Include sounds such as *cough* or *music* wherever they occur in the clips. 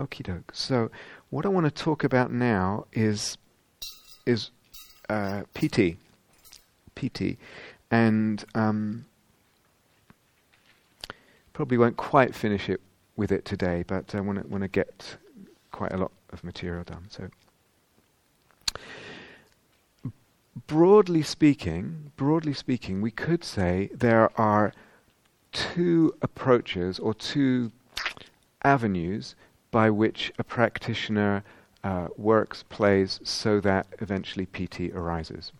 Okie doke. So, what I want to talk about now is is uh, piti, piti, and um, probably won't quite finish it with it today, but I want to want to get quite a lot of material done. So, broadly speaking, broadly speaking, we could say there are two approaches or two avenues by which a practitioner uh, works, plays, so that eventually piti arises.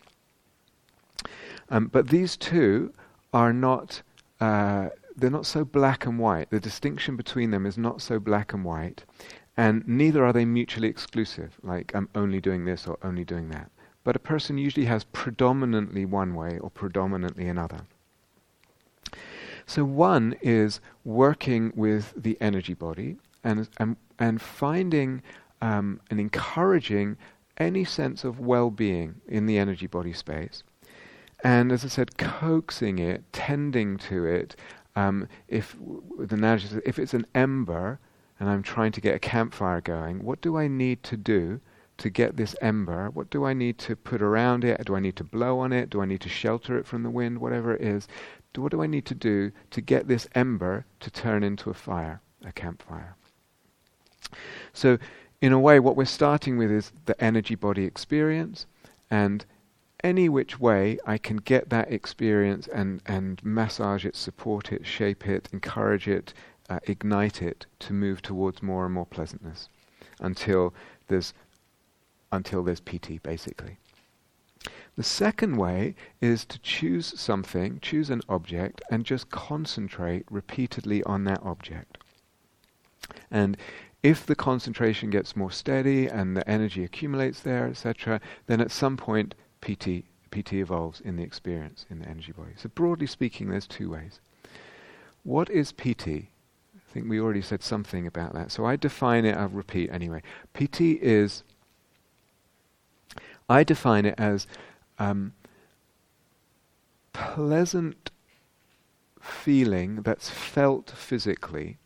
Um, but these two are not, uh, they're not so black and white. The distinction between them is not so black and white, and neither are they mutually exclusive, like I'm only doing this or only doing that. But a person usually has predominantly one way or predominantly another. So one is working with the energy body and and, and finding um, and encouraging any sense of well-being in the energy body space. And as I said, coaxing it, tending to it. Um, if the analogy, if it's an ember and I'm trying to get a campfire going, what do I need to do to get this ember? What do I need to put around it? Do I need to blow on it? Do I need to shelter it from the wind? Whatever it is, what do I need to do to get this ember to turn into a fire, a campfire? So, in a way, what we're starting with is the energy body experience, and any which way I can get that experience and, and massage it, support it, shape it, encourage it, uh, ignite it to move towards more and more pleasantness until there's until there's piti basically. The second way is to choose something, choose an object, and just concentrate repeatedly on that object. And if the concentration gets more steady and the energy accumulates there, etc., then at some point piti, piti evolves in the experience, in the energy body. So, broadly speaking, there's two ways. What is piti? I think we already said something about that. So, I define it, I'll repeat anyway. piti is, I define it as um, pleasant feeling that's felt physically,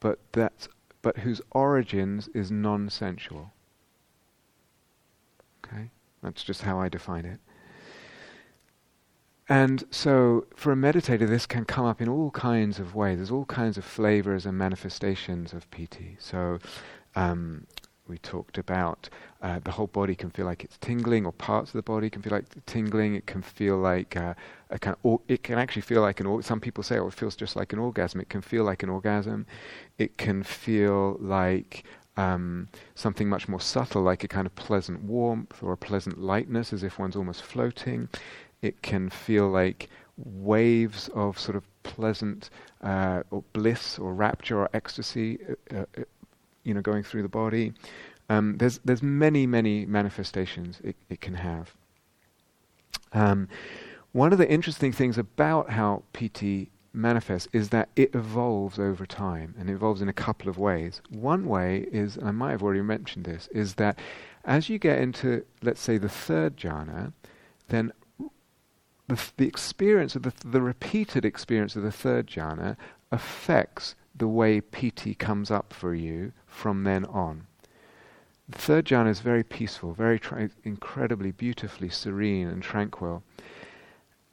but that's but whose origins is non-sensual. Okay, that's just how I define it. And so, for a meditator, this can come up in all kinds of ways. There's all kinds of flavors and manifestations of piti. So, um, we talked about uh, the whole body can feel like it's tingling, or parts of the body can feel like tingling. It can feel like uh, a kind of, or it can actually feel like an. Or- some people say, "Oh, it feels just like an orgasm." It can feel like an orgasm. It can feel like um, something much more subtle, like a kind of pleasant warmth or a pleasant lightness, as if one's almost floating. It can feel like waves of sort of pleasant uh, or bliss or rapture or ecstasy uh, uh, you know, going through the body. Um, there's there's many many manifestations it, it can have. Um, one of the interesting things about how piti manifests is that it evolves over time and it evolves in a couple of ways. One way is, and I might have already mentioned this, is that as you get into, let's say, the third jhana, then the, the experience of the, the repeated experience of the third jhana affects the way piti comes up for you from then on. The third jhana is very peaceful, very tra- incredibly beautifully serene and tranquil.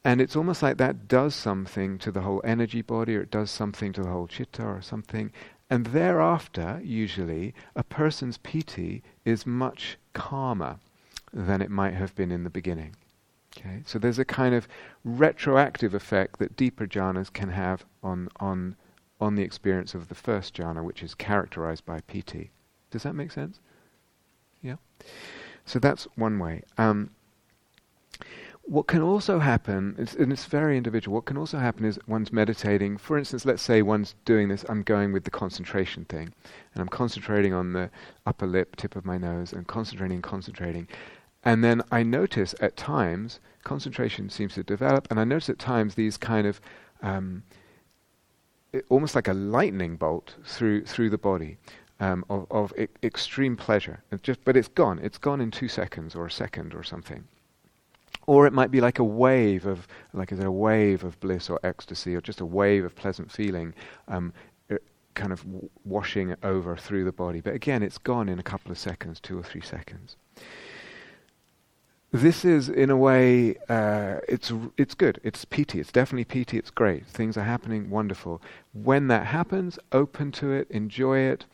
And it's almost like that does something to the whole energy body, or it does something to the whole chitta, or something. And thereafter, usually, a person's piti is much calmer than it might have been in the beginning. Okay, so there's a kind of retroactive effect that deeper jhanas can have on on on the experience of the first jhana, which is characterized by piti. Does that make sense? Yeah. So that's one way. Um, what can also happen, it's, and it's very individual, what can also happen is one's meditating. For instance, let's say one's doing this, I'm going with the concentration thing, and I'm concentrating on the upper lip, tip of my nose, and concentrating, concentrating. And then I notice at times, concentration seems to develop, and I notice at times these kind of um, almost like a lightning bolt through through the body um, of, of I- extreme pleasure. It just, but it's gone. It's gone in two seconds or a second or something. Or it might be like a wave of, like is it a wave of bliss or ecstasy, or just a wave of pleasant feeling, um, kind of w- washing over through the body. But again, it's gone in a couple of seconds, two or three seconds. This is, in a way, uh, it's it's good. It's piti. It's definitely piti. It's great. Things are happening. Wonderful. When that happens, open to it. Enjoy it.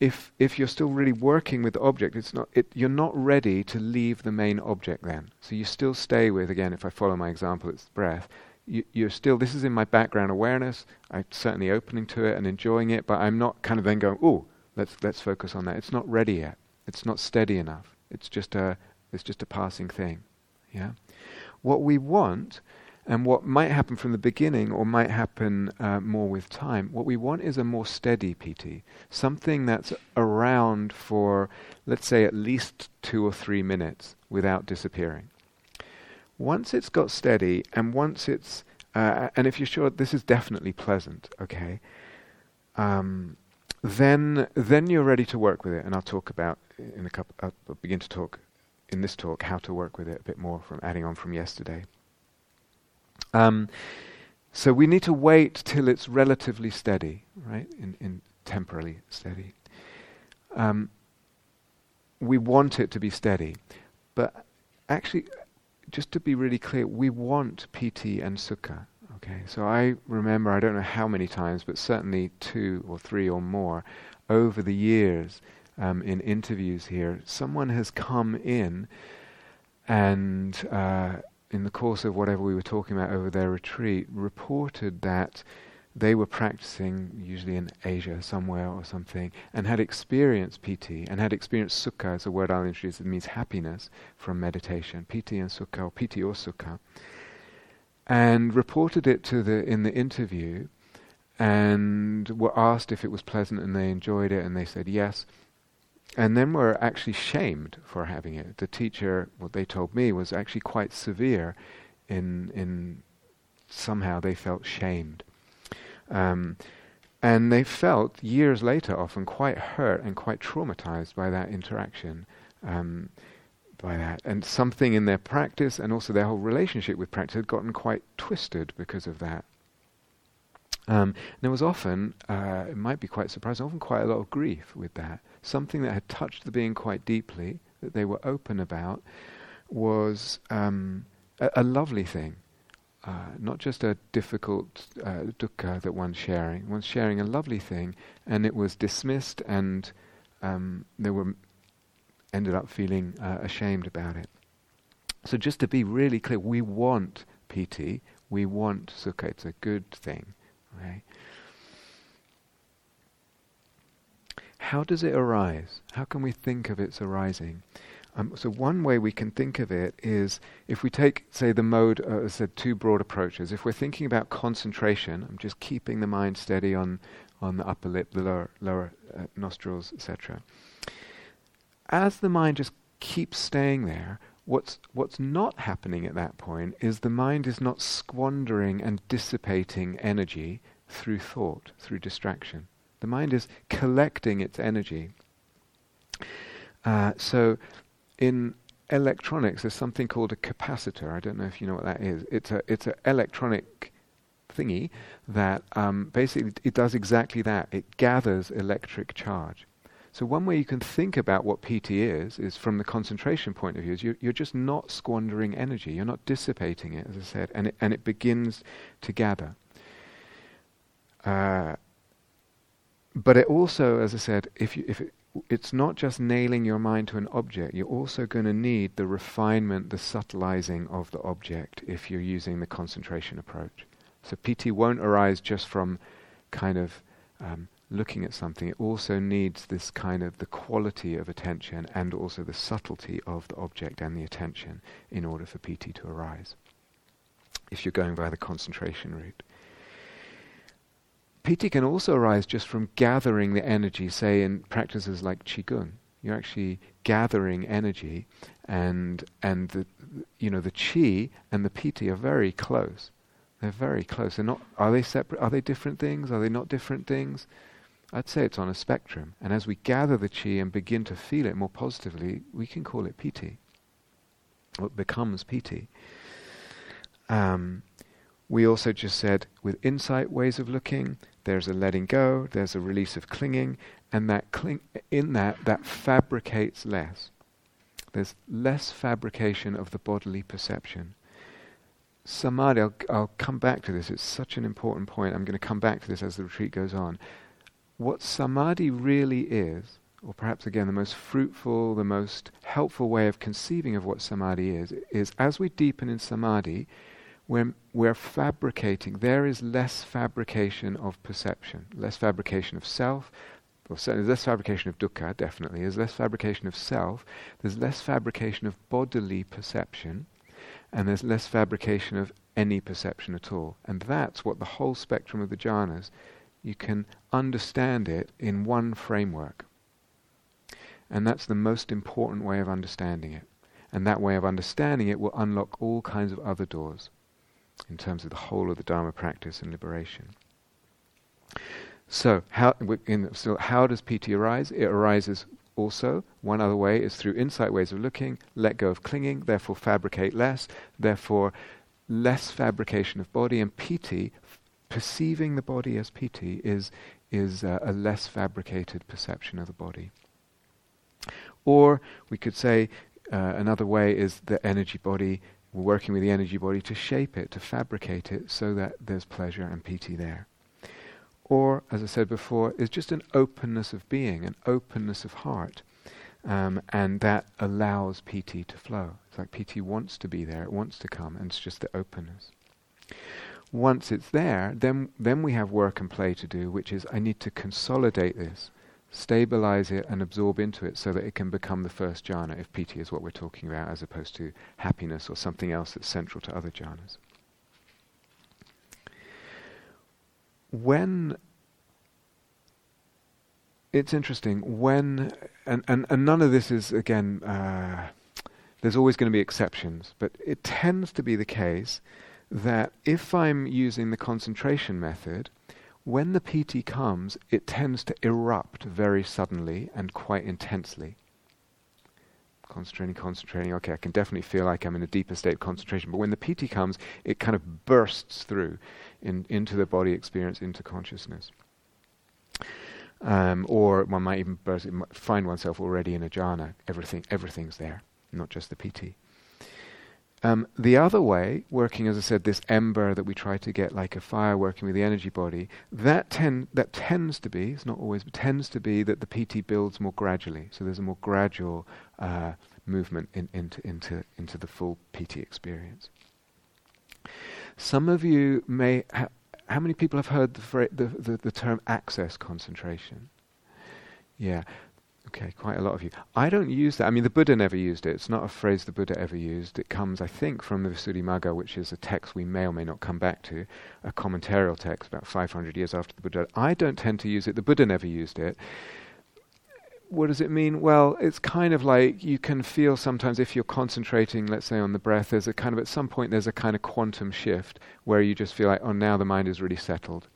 If if you're still really working with the object, it's not. It, you're not ready to leave the main object then. So you still stay with. Again, if I follow my example, it's breath you, you're still, this is in my background awareness. I'm certainly opening to it and enjoying it, but I'm not kind of then going, oh, let's, let's focus on that. It's not ready yet. It's not steady enough. It's just a, it's just a passing thing. Yeah? What we want, and what might happen from the beginning or might happen uh, more with time, what we want is a more steady piti, Something that's around for, let's say, at least two or three minutes without disappearing once it's got steady and once it's uh, and if you're sure this is definitely pleasant, okay, um, then then you're ready to work with it. And I'll talk about in a couple. I'll begin to talk in this talk how to work with it a bit more from adding on from yesterday. Um, so we need to wait till it's relatively steady, right? In, in temporally steady. Um, we want it to be steady, but actually, just to be really clear, we want piti and sukha. Okay, so I remember, I don't know how many times, but certainly two or three or more over the years um, in interviews here, someone has come in and uh, in the course of whatever we were talking about over their retreat, reported that they were practicing, usually in Asia somewhere or something, and had experienced piti and had experienced sukha, as a word I'll introduce, it means happiness from meditation, piti and sukha, or piti or sukha, and reported it to the in the interview, and were asked if it was pleasant, and they enjoyed it, and they said yes. And then were actually shamed for having it. The teacher, what they told me, was actually quite severe in in somehow they felt shamed. Um, and they felt years later often quite hurt and quite traumatized by that interaction, um, by that. And something in their practice and also their whole relationship with practice had gotten quite twisted because of that. Um, there was often, uh, it might be quite surprising, often quite a lot of grief with that. Something that had touched the being quite deeply, that they were open about, was um, a, a lovely thing uh, not just a difficult uh, dukkha that one's sharing. One's sharing a lovely thing, and it was dismissed, and um, they were ended up feeling uh, ashamed about it. So just to be really clear, we want piti, we want sukha. It's a good thing. Okay? How does it arise? How can we think of its arising? Um, so one way we can think of it is if we take, say, the mode, uh, as I said, two broad approaches. If we're thinking about concentration, I'm just keeping the mind steady on, on the upper lip, the lower, lower uh, nostrils, etc. As the mind just keeps staying there, what's, what's not happening at that point is the mind is not squandering and dissipating energy through thought, through distraction. The mind is collecting its energy. Uh, so in electronics, there's something called a capacitor. I don't know if you know what that is. It's a it's an electronic thingy that um, basically it does exactly that. It gathers electric charge. So one way you can think about what piti is is from the concentration point of view. Is you're, you're just not squandering energy. You're not dissipating it, as I said, and it, and it begins to gather. Uh, but it also, as I said, if you if it, it's not just nailing your mind to an object, you're also going to need the refinement, the subtilizing of the object if you're using the concentration approach. So piti won't arise just from kind of um, looking at something. It also needs this kind of the quality of attention and also the subtlety of the object and the attention in order for piti to arise. If you're going by the concentration route. Piti can also arise just from gathering the energy, say in practices like Qigong. You're actually gathering energy, and and the you know the Qi and the Piti are very close. They're very close. They're not. Are they separate? Are they different things? Are they not different things? I'd say it's on a spectrum. And as we gather the Qi and begin to feel it more positively, we can call it Piti. What becomes Piti. Um, we also just said with insight ways of looking, there's a letting go, there's a release of clinging, and that cling in that that fabricates less. There's less fabrication of the bodily perception. Samadhi, I'll, I'll come back to this. It's such an important point. I'm going to come back to this as the retreat goes on. What samadhi really is, or perhaps again the most fruitful, the most helpful way of conceiving of what samadhi is, is as we deepen in samadhi, we're, we're fabricating. There is less fabrication of perception, less fabrication of self, well, certainly less fabrication of dukkha, definitely. There's less fabrication of self. There's less fabrication of bodily perception. And there's less fabrication of any perception at all. And that's what the whole spectrum of the jhanas, you can understand it in one framework. And that's the most important way of understanding it. And that way of understanding it will unlock all kinds of other doors in terms of the whole of the Dharma practice and liberation. So, how, in, so how does piti arise? It arises also, one other way is through insight ways of looking, let go of clinging, therefore fabricate less, therefore less fabrication of body, and piti, f- perceiving the body as piti, is, is uh, a less fabricated perception of the body. Or we could say uh, another way is the energy body, we're working with the energy body to shape it, to fabricate it so that there's pleasure and piti there. Or, as I said before, is just an openness of being, an openness of heart. Um, and that allows piti to flow. It's like piti wants to be there, it wants to come, and it's just the openness. Once it's there, then then we have work and play to do, which is I need to consolidate this stabilize it and absorb into it so that it can become the first jhana, if piti is what we're talking about, as opposed to happiness or something else that's central to other jhanas. When it's interesting, when, and, and, and none of this is, again, uh, there's always going to be exceptions, but it tends to be the case that if I'm using the concentration method, when the piti comes, it tends to erupt very suddenly and quite intensely. Concentrating, concentrating, okay, I can definitely feel like I'm in a deeper state of concentration, but when the piti comes, it kind of bursts through in, into the body experience, into consciousness. Um, or one might even burst, find oneself already in a jhana. Everything, everything's there, not just the piti. Um, the other way, working as I said, this ember that we try to get like a fire, working with the energy body, that ten, that tends to be, it's not always, but tends to be that the piti builds more gradually. So there's a more gradual uh, movement in, into into into the full piti experience. Some of you may. Ha- how many people have heard the, the, the, the term access concentration? Yeah. Okay, quite a lot of you. I don't use that. I mean, the Buddha never used it. It's not a phrase the Buddha ever used. It comes, I think, from the Visuddhimagga, which is a text we may or may not come back to, a commentarial text about 500 years after the Buddha. I don't tend to use it. The Buddha never used it. What does it mean? Well, it's kind of like you can feel sometimes if you're concentrating, let's say, on the breath, there's a kind of, at some point, there's a kind of quantum shift where you just feel like, oh, now the mind is really settled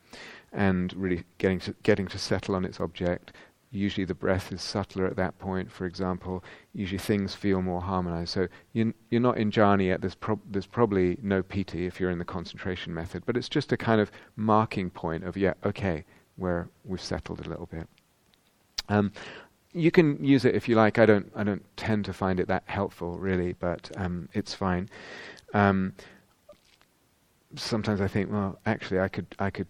and really getting to, getting to settle on its object usually the breath is subtler at that point, for example. Usually things feel more harmonized. So you, are not in jhana yet. There's, prob- there's probably no piti if you're in the concentration method, but it's just a kind of marking point of, yeah, okay, where we've settled a little bit. Um, you can use it if you like. I don't, I don't tend to find it that helpful, really, but um, it's fine. Um, sometimes I think, well, actually, I could, I could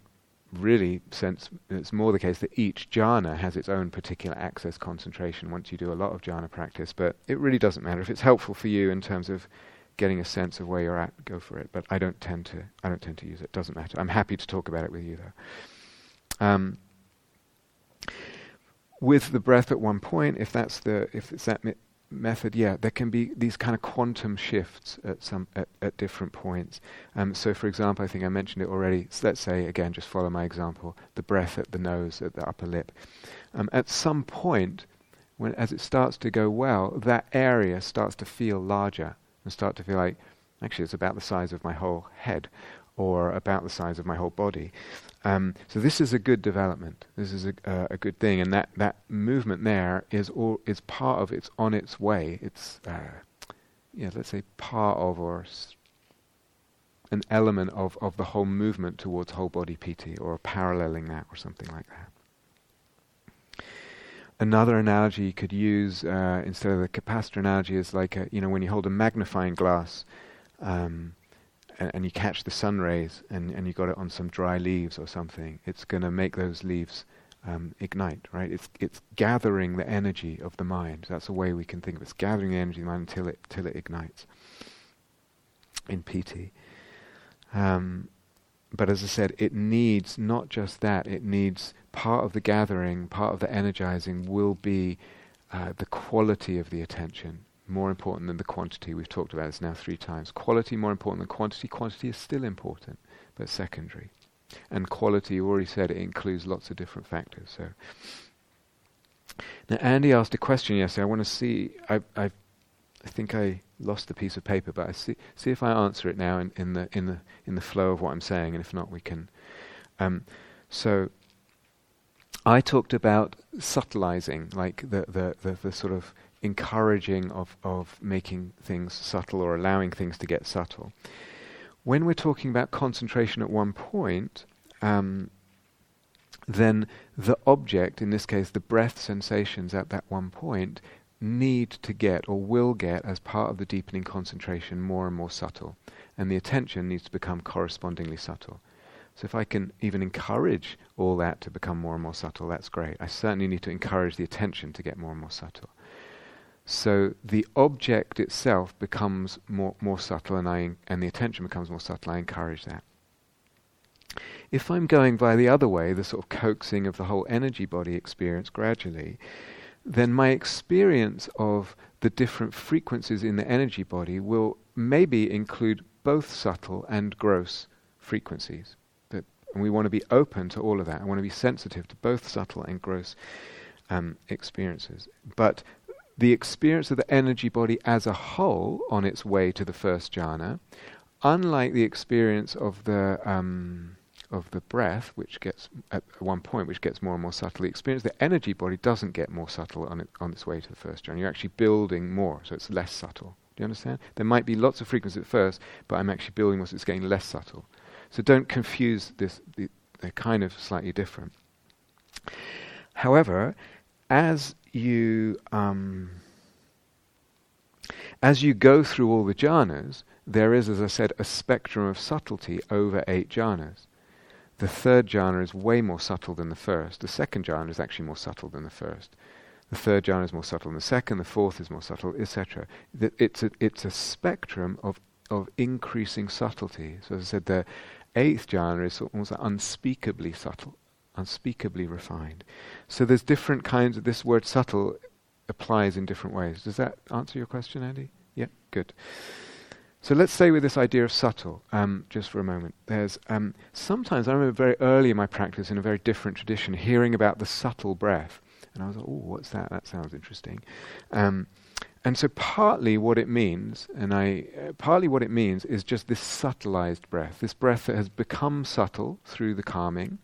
really sense it's more the case that each jhana has its own particular access concentration once you do a lot of jhana practice, but it really doesn't matter. If it's helpful for you in terms of getting a sense of where you're at, go for it. But I don't tend to I don't tend to use it. Doesn't matter. I'm happy to talk about it with you though. Um, with the breath at one point, if that's the if it's that method, yeah, there can be these kind of quantum shifts at some at, at different points. Um, so, for example, I think I mentioned it already. So let's say again, just follow my example: the breath at the nose, at the upper lip. Um, at some point, when as it starts to go well, that area starts to feel larger and start to feel like actually it's about the size of my whole head, or about the size of my whole body. Um, so this is a good development. This is a, uh, a, good thing, and that, that movement there is all is part of. It's on its way. It's uh, yeah, let's say part of or s- an element of, of the whole movement towards whole body piti or paralleling that or something like that. Another analogy you could use uh, instead of the capacitor analogy is like a, you know when you hold a magnifying glass um, and, and, you catch the sun rays and, and you got it on some dry leaves or something, it's going to make those leaves um, ignite, right? It's it's gathering the energy of the mind. That's a way we can think of it. It's gathering the energy of the mind until it till it ignites in piti. Um, but as I said, it needs not just that, it needs part of the gathering, part of the energizing will be uh, the quality of the attention, more important than the quantity. We've talked about this now three times. Quality more important than quantity. Quantity is still important, but secondary. And quality, you already said, it includes lots of different factors. So now, Andy asked a question yesterday. I want to see. I, I, I think I lost the piece of paper, but I see see if I answer it now in, in the in the in the flow of what I'm saying, and if not, we can. Um, so, I talked about subtilizing, like the, the, the, the, sort of encouraging of, of making things subtle or allowing things to get subtle. When we're talking about concentration at one point, um, then the object, in this case the breath sensations at that one point, need to get or will get as part of the deepening concentration more and more subtle. And the attention needs to become correspondingly subtle. So if I can even encourage all that to become more and more subtle, that's great. I certainly need to encourage the attention to get more and more subtle. So the object itself becomes more, more subtle and, I, and the attention becomes more subtle. I encourage that. If I'm going by the other way, the sort of coaxing of the whole energy body experience gradually, then my experience of the different frequencies in the energy body will maybe include both subtle and gross frequencies. And we want to be open to all of that. I want to be sensitive to both subtle and gross um, experiences. But the experience of the energy body as a whole on its way to the first jhana, unlike the experience of the um, of the breath, which gets at one point, which gets more and more subtle. The experience the energy body doesn't get more subtle on, it, on its way to the first jhana. You're actually building more, so it's less subtle. Do you understand? There might be lots of frequencies at first, but I'm actually building more, so it's getting less subtle. So don't confuse this. The, they're kind of slightly different. However, as you um, as you go through all the jhanas, there is, as I said, a spectrum of subtlety over eight jhanas. The third jhana is way more subtle than the first. The second jhana is actually more subtle than the first. The third jhana is more subtle than the second. The fourth is more subtle, etc. It's a, it's a spectrum of, of increasing subtlety. So as I said, the eighth jhana is almost unspeakably subtle, unspeakably refined. So there's different kinds of this word subtle applies in different ways. Does that answer your question, Andy? Yeah, good. So let's stay with this idea of subtle um, just for a moment. There's um, sometimes I remember very early in my practice in a very different tradition hearing about the subtle breath, and I was like, "Oh, what's that? That sounds interesting." Um, and so partly what it means, and I uh, partly what it means is just this subtilized breath, this breath that has become subtle through the calming,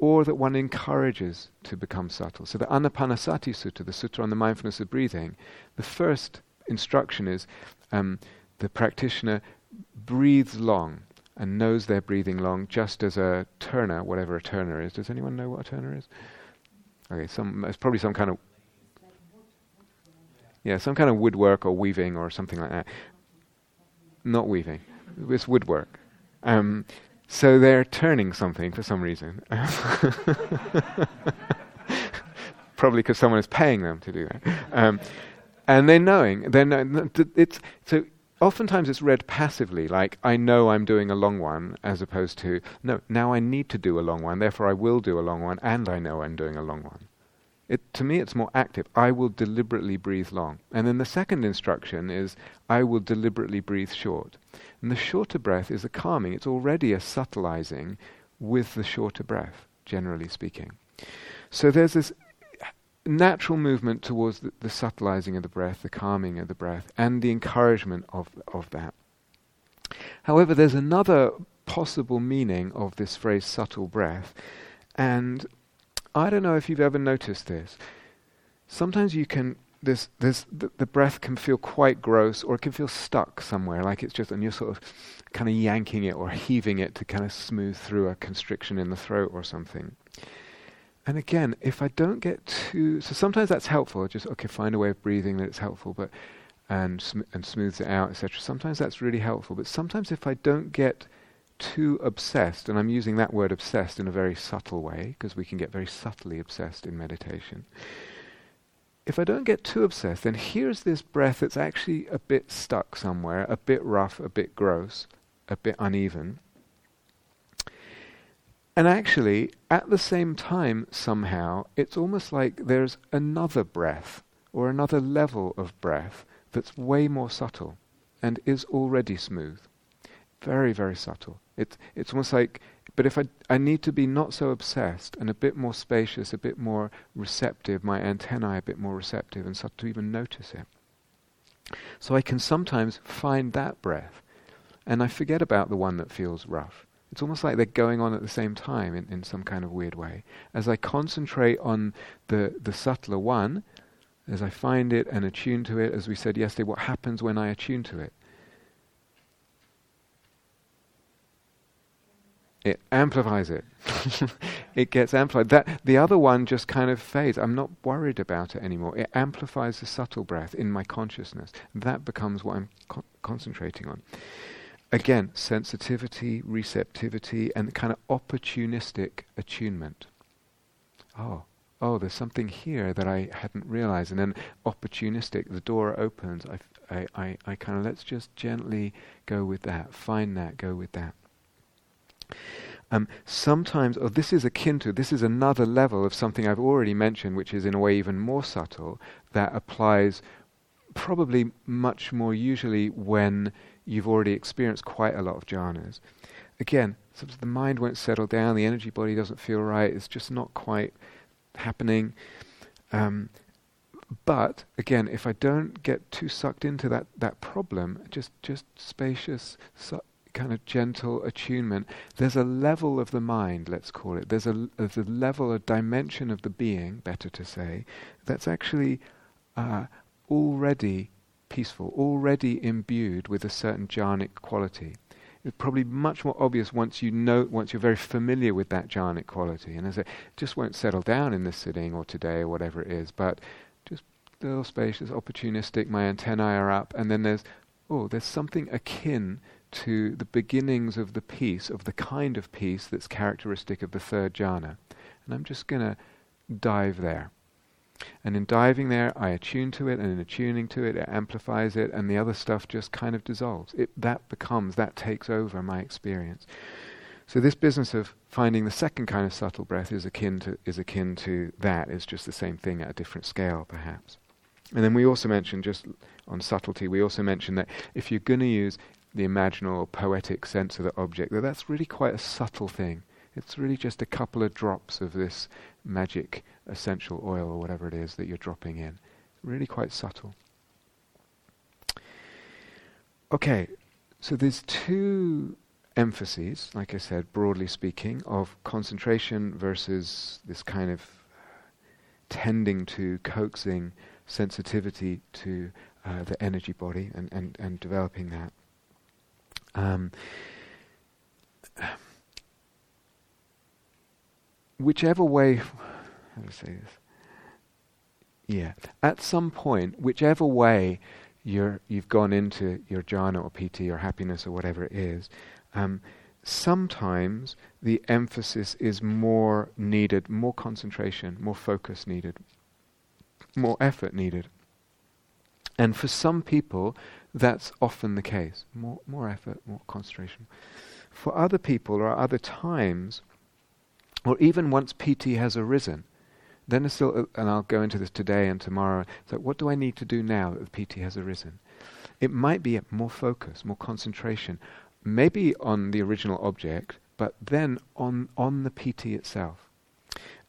or that one encourages to become subtle. So the Anapanasati Sutta, the sutta on the mindfulness of breathing, the first instruction is um, the practitioner breathes long and knows they're breathing long, just as a turner, whatever a turner is. Does anyone know what a turner is? Okay, some it's probably some kind of yeah, some kind of woodwork or weaving or something like that. Not weaving, it's woodwork. Um, so they're turning something for some reason. *laughs* probably because someone is paying them to do that. Um, and they're knowing, they're knowing, it's, so oftentimes it's read passively, like, I know I'm doing a long one, as opposed to, no, now I need to do a long one, therefore I will do a long one, and I know I'm doing a long one. It, to me, it's more active. I will deliberately breathe long. And then the second instruction is, I will deliberately breathe short. And the shorter breath is a calming, it's already a subtilizing with the shorter breath, generally speaking. So there's this natural movement towards the, the subtilizing of the breath, the calming of the breath, and the encouragement of, of that. However, there's another possible meaning of this phrase subtle breath, and I don't know if you've ever noticed this. Sometimes you can this, this, the, the breath can feel quite gross or it can feel stuck somewhere, like it's just, and you're sort of kind of yanking it or heaving it to kind of smooth through a constriction in the throat or something. And again, if I don't get too, so sometimes that's helpful. Just okay, find a way of breathing that it's helpful, but and sm- and smooths it out, etc. Sometimes that's really helpful, but sometimes if I don't get too obsessed, and I'm using that word obsessed in a very subtle way because we can get very subtly obsessed in meditation. If I don't get too obsessed, then here's this breath that's actually a bit stuck somewhere, a bit rough, a bit gross, a bit uneven. And actually, at the same time, somehow, it's almost like there's another breath or another level of breath that's way more subtle and is already smooth. Very, very subtle. It's, it's almost like, but if I, I need to be not so obsessed and a bit more spacious, a bit more receptive, my antennae a bit more receptive and start to even notice it. So I can sometimes find that breath and I forget about the one that feels rough. It's almost like they're going on at the same time in, in some kind of weird way. As I concentrate on the, the subtler one, as I find it and attune to it, as we said yesterday, what happens when I attune to it? It amplifies it. *laughs* it gets amplified. That the other one just kind of fades. I'm not worried about it anymore. It amplifies the subtle breath in my consciousness. That becomes what I'm co- concentrating on. Again, sensitivity, receptivity, and kind of opportunistic attunement. Oh, oh, there's something here that I hadn't realized. And then opportunistic, the door opens. I, I, I, I kind of let's just gently go with that, find that, go with that. Um, sometimes, oh, this is akin to, this is another level of something I've already mentioned, which is in a way even more subtle, that applies probably much more usually when you've already experienced quite a lot of jhanas. Again, the mind won't settle down, the energy body doesn't feel right, it's just not quite happening. Um, but again, if I don't get too sucked into that, that problem, just just spacious, su- kind of gentle attunement, there's a level of the mind, let's call it. There's a, there's a level, a dimension of the being, better to say, that's actually uh, already peaceful, already imbued with a certain jhanic quality. It's probably much more obvious once you know, once you're very familiar with that jhanic quality. And as it just won't settle down in this sitting or today or whatever it is, but just a little spacious, opportunistic, my antennae are up, and then there's, oh, there's something akin to the beginnings of the peace, of the kind of peace that's characteristic of the third jhana. And I'm just going to dive there. And in diving there, I attune to it, and in attuning to it, it amplifies it, and the other stuff just kind of dissolves. It, that becomes, that takes over my experience. So this business of finding the second kind of subtle breath is akin to is akin to that. It's just the same thing at a different scale, perhaps. And then we also mentioned, just on subtlety, we also mentioned that if you're going to use the imaginal or poetic sense of the object, that that's really quite a subtle thing. It's really just a couple of drops of this magic essential oil or whatever it is that you're dropping in. Really quite subtle. Okay, so there's two emphases, like I said, broadly speaking, of concentration versus this kind of tending to coaxing sensitivity to uh, the energy body and, and, and developing that. Um, whichever way, how to say this? Yeah, at some point, whichever way you're, you've gone into your jhana or piti or happiness or whatever it is, um, sometimes the emphasis is more needed, more concentration, more focus needed, more effort needed. And for some people, that's often the case. More, more effort, more concentration. For other people, or other times, or even once piti has arisen, then still, and I'll go into this today and tomorrow. So, what do I need to do now that piti has arisen? It might be more focus, more concentration, maybe on the original object, but then on on the piti itself.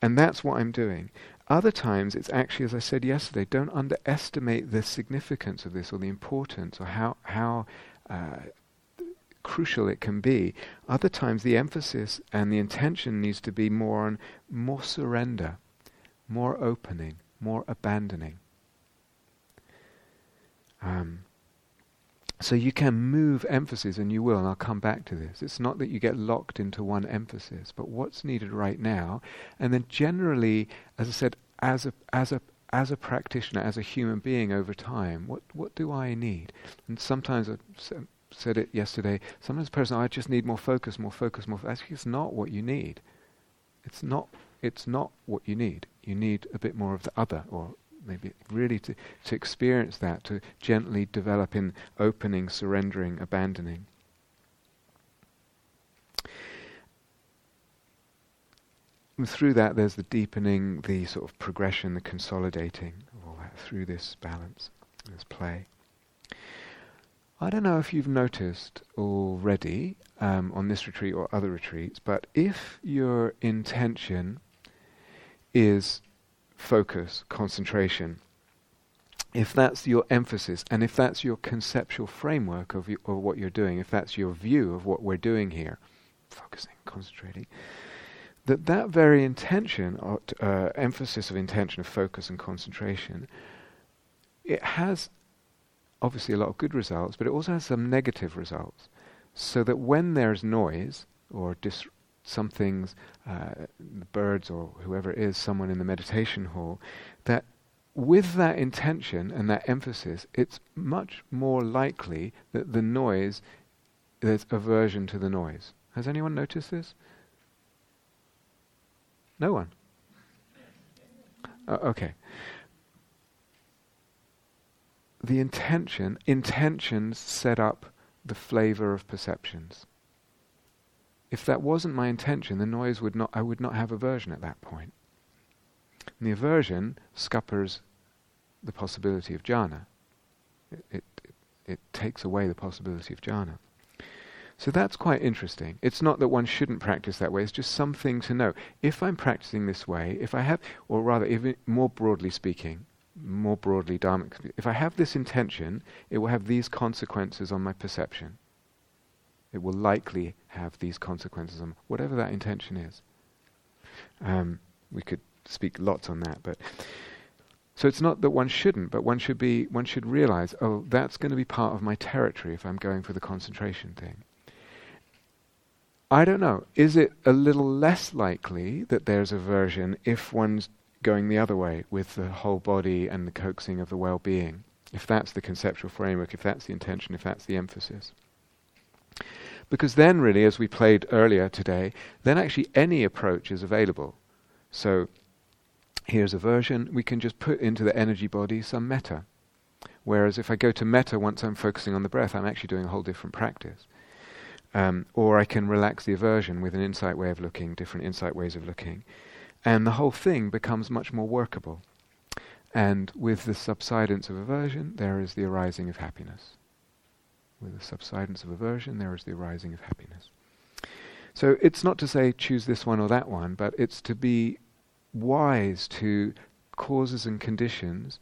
And that's what I'm doing. Other times, it's actually, as I said yesterday, don't underestimate the significance of this or the importance or how how uh, crucial it can be. Other times the emphasis and the intention needs to be more on more surrender, more opening, more abandoning. Um, so you can move emphasis, and you will, and I'll come back to this. It's not that you get locked into one emphasis, but what's needed right now. And then generally, as I said, as a, as a, as a practitioner, as a human being over time, what, what do I need? And sometimes I said it yesterday, sometimes a person, I just need more focus, more focus, more focus. Actually, it's not what you need. It's not, it's not what you need. You need a bit more of the other, or maybe really to, to experience that, to gently develop in opening, surrendering, abandoning. And through that, there's the deepening, the sort of progression, the consolidating of all that through this balance, this play. I don't know if you've noticed already um, on this retreat or other retreats, but if your intention is focus, concentration, if that's your emphasis and if that's your conceptual framework of, of what you're doing, if that's your view of what we're doing here, focusing, concentrating, that that very intention, uh, emphasis of intention, of focus and concentration, it has obviously a lot of good results, but it also has some negative results. So that when there's noise or dis- some things, uh, birds or whoever it is, someone in the meditation hall, that with that intention and that emphasis, it's much more likely that the noise, there's aversion to the noise. Has anyone noticed this? No one? Uh, okay. The intention, intentions set up the flavor of perceptions. If that wasn't my intention, the noise would not, I would not have aversion at that point. And the aversion scuppers the possibility of jhana. It, it, it takes away the possibility of jhana. So that's quite interesting. It's not that one shouldn't practice that way, it's just something to know. If I'm practicing this way, if I have, or rather, even more broadly speaking, more broadly dharmic, if I have this intention, it will have these consequences on my perception. It will likely have these consequences on whatever that intention is. Um, we could speak lots on that, but so it's not that one shouldn't, but one should be one should realize, oh, that's going to be part of my territory if I'm going for the concentration thing. I don't know. Is it a little less likely that there's aversion if one's going the other way with the whole body and the coaxing of the well-being? If that's the conceptual framework, if that's the intention, if that's the emphasis. Because then, really, as we played earlier today, then actually any approach is available. So here's a version, we can just put into the energy body some metta. Whereas if I go to metta once I'm focusing on the breath, I'm actually doing a whole different practice. Um, or I can relax the aversion with an insight way of looking, different insight ways of looking. And the whole thing becomes much more workable. And with the subsidence of aversion, there is the arising of happiness. With the subsidence of aversion, there is the arising of happiness. So it's not to say choose this one or that one, but it's to be wise to causes and conditions,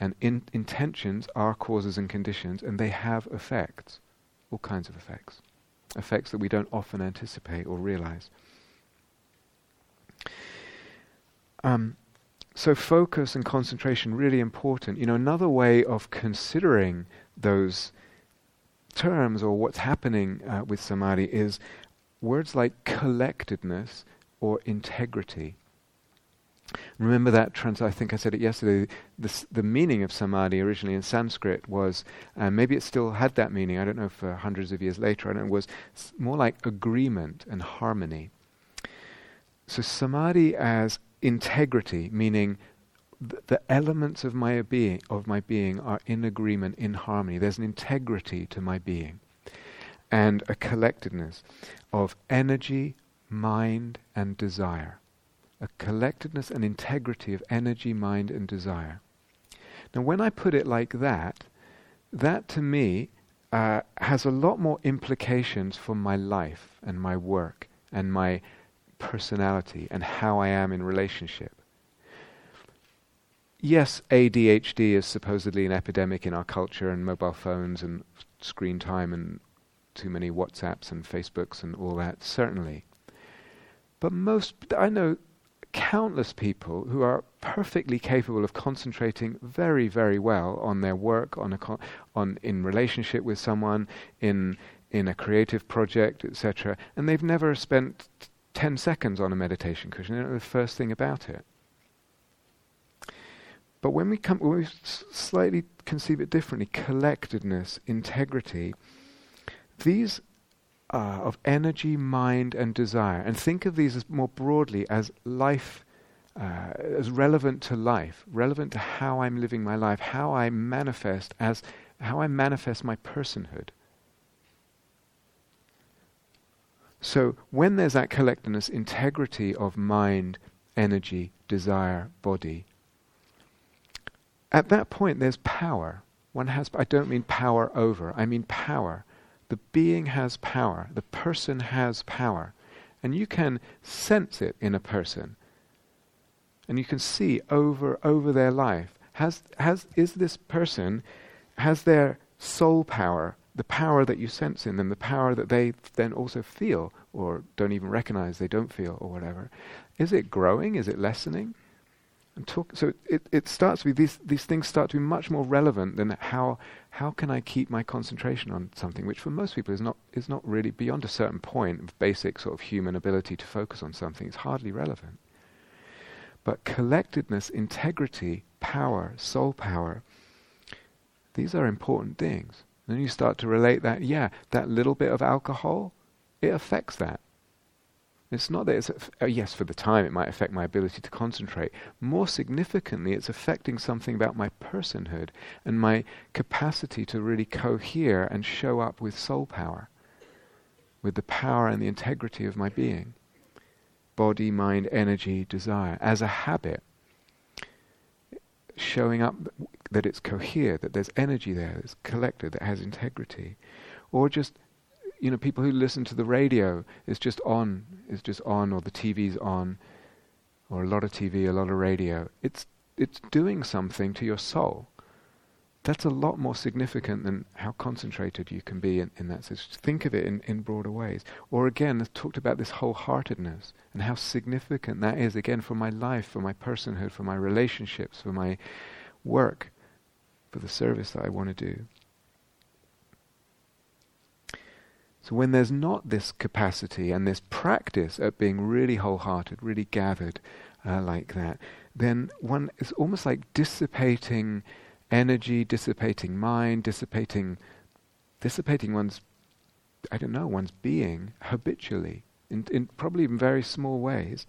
and in, intentions are causes and conditions, and they have effects, all kinds of effects, effects that we don't often anticipate or realize. Um, so focus and concentration really important. You know, another way of considering those terms or what's happening uh, with samadhi is words like collectedness or integrity. Remember that trans- I think I said it yesterday. The meaning of samadhi originally in Sanskrit was, uh, maybe it still had that meaning. I don't know for hundreds of years later. and it. Was more like agreement and harmony. So samadhi as integrity, meaning the elements of my being of my being are in agreement, in harmony. There's an integrity to my being, and a collectedness of energy, mind, and desire. A collectedness and integrity of energy, mind, and desire. Now, when I put it like that, that to me uh, has a lot more implications for my life and my work and my personality and how I am in relationship yes, ADHD is supposedly an epidemic in our culture, and mobile phones and screen time and too many WhatsApps and Facebooks and all that, certainly. But most, I know countless people who are perfectly capable of concentrating very, very well on their work, on on in relationship with someone, in in a creative project, etc. And they've never spent t- ten seconds on a meditation cushion. They don't know the first thing about it. But when we come, when we slightly conceive it differently, collectedness, integrity, these uh, of energy, mind, and desire, and think of these as more broadly as life, uh, as relevant to life, relevant to how I'm living my life, how I manifest as how I manifest my personhood. So when there's that collectedness, integrity of mind, energy, desire, body, at that point there's power. One has. I don't mean power over. I mean power the being has power, the person has power. And you can sense it in a person. And you can see over over their life. Has has is this person has their soul power, the power that you sense in them, the power that they then also feel or don't even recognize they don't feel or whatever. Is it growing? Is it lessening? And talk, so it, it starts with these, these things start to be much more relevant than how, how can I keep my concentration on something, which for most people is not, is not really beyond a certain point of basic sort of human ability to focus on something. It's hardly relevant. But collectedness, integrity, power, soul power, these are important things. And then you start to relate that, yeah, that little bit of alcohol, it affects that. It's not that it's, uh, yes, for the time it might affect my ability to concentrate. More significantly, it's affecting something about my personhood and my capacity to really cohere and show up with soul power, with the power and the integrity of my being. Body, mind, energy, desire, as a habit. Showing up that it's cohere, that there's energy there, that's collected, that has integrity. Or just you know, people who listen to the radio is just on, is just on, or the TV's on, or a lot of TV, a lot of radio. It's it's doing something to your soul. That's a lot more significant than how concentrated you can be in, in that. So think of it in, in broader ways. Or again, I've talked about this wholeheartedness and how significant that is, again, for my life, for my personhood, for my relationships, for my work, for the service that I want to do. So when there's not this capacity and this practice at being really wholehearted, really gathered uh, like that, then one is almost like dissipating energy, dissipating mind, dissipating, dissipating one's, I don't know, one's being habitually, in, in probably in very small ways.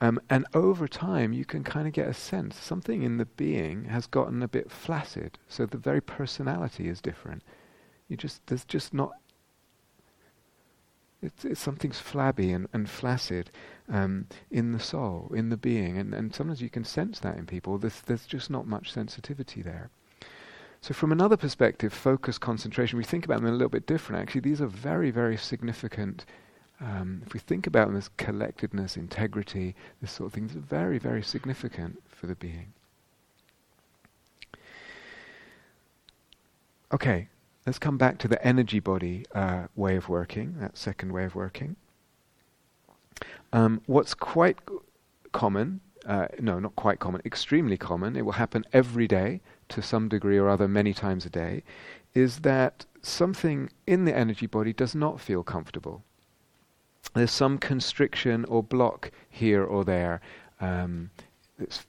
Um, and over time, you can kind of get a sense something in the being has gotten a bit flaccid. So the very personality is different. You just there's just not it's, it's something's flabby and, and flaccid um, in the soul, in the being, and, and sometimes you can sense that in people. There's, there's just not much sensitivity there. So, from another perspective, focus, concentration, we think about them a little bit different. Actually, these are very, very significant. Um, if we think about them as collectedness, integrity, this sort of thing, these are very, very significant for the being. Okay, Let's come back to the energy body uh, way of working, that second way of working. Um, what's quite common, uh, no, not quite common, extremely common, it will happen every day to some degree or other, many times a day, is that something in the energy body does not feel comfortable. There's some constriction or block here or there. Um,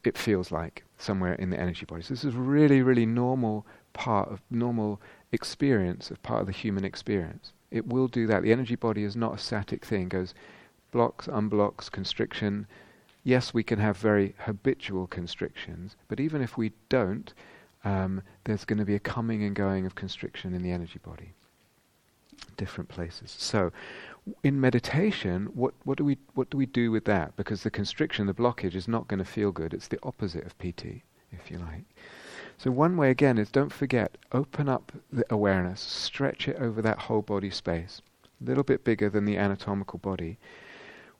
it feels like somewhere in the energy body. So this is really, really normal part of normal experience of part of the human experience. It will do that. The energy body is not a static thing. It goes blocks, unblocks, constriction. Yes, we can have very habitual constrictions, but even if we don't, um, there's going to be a coming and going of constriction in the energy body. Different places. So, in meditation, what, what do we what do we do with that? Because the constriction, the blockage, is not going to feel good. It's the opposite of piti, if you like. So one way again is don't forget, open up the awareness, stretch it over that whole body space, a little bit bigger than the anatomical body.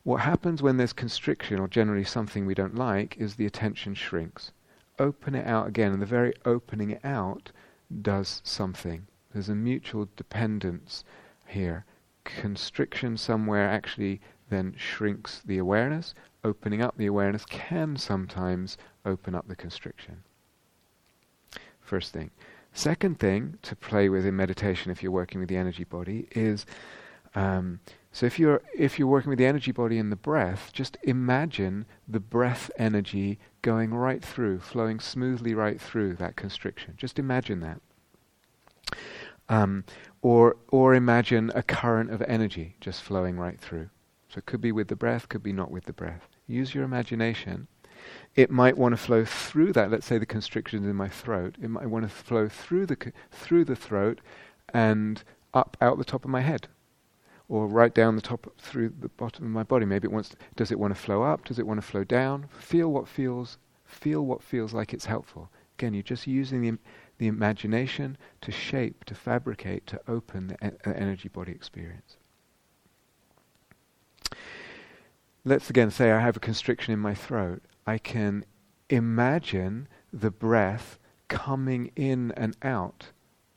What happens when there's constriction or generally something we don't like is the attention shrinks. Open it out again, and the very opening it out does something. There's a mutual dependence here. Constriction somewhere actually then shrinks the awareness. opening up the awareness can sometimes open up the constriction. First thing. Second thing to play with in meditation, if you're working with the energy body, is um, so if you're if you're working with the energy body and the breath, just imagine the breath energy going right through, flowing smoothly right through that constriction. Just imagine that. Um, or or imagine a current of energy just flowing right through. So it could be with the breath, could be not with the breath. Use your imagination. It might want to flow through that. Let's say the constriction is in my throat. It might want to flow through the through the throat and up out the top of my head or right down the top through the bottom of my body. Maybe it wants. To, does it want to flow up? Does it want to flow down? Feel what feels. Feel what feels like it's helpful. Again, you're just using the the imagination to shape, to fabricate, to open the energy body experience. Let's again say I have a constriction in my throat. I can imagine the breath coming in and out,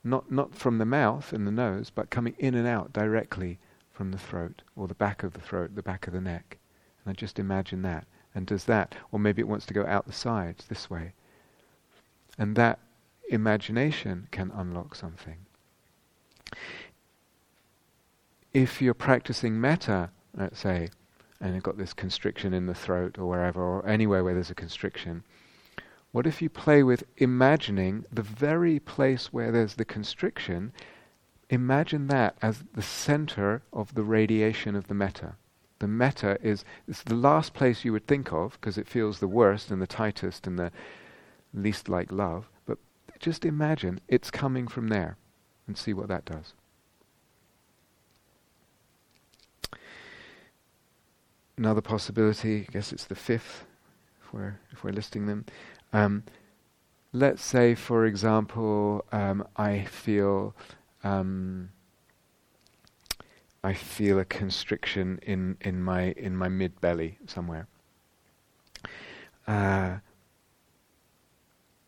not not from the mouth and the nose, but coming in and out directly from the throat or the back of the throat, the back of the neck. And I just imagine that. And does that, or maybe it wants to go out the sides this way. And that imagination can unlock something. If you're practicing metta, let's say, and you've got this constriction in the throat or wherever, or anywhere where there's a constriction, what if you play with imagining the very place where there's the constriction imagine that as the center of the radiation of the metta. The metta is it's the last place you would think of because it feels the worst and the tightest and the least like love. But just imagine it's coming from there and see what that does. Another possibility, I guess it's the fifth, if we're if we're listing them. Um, let's say, for example, um, I feel um, I feel a constriction in, in my in my mid belly somewhere. Uh,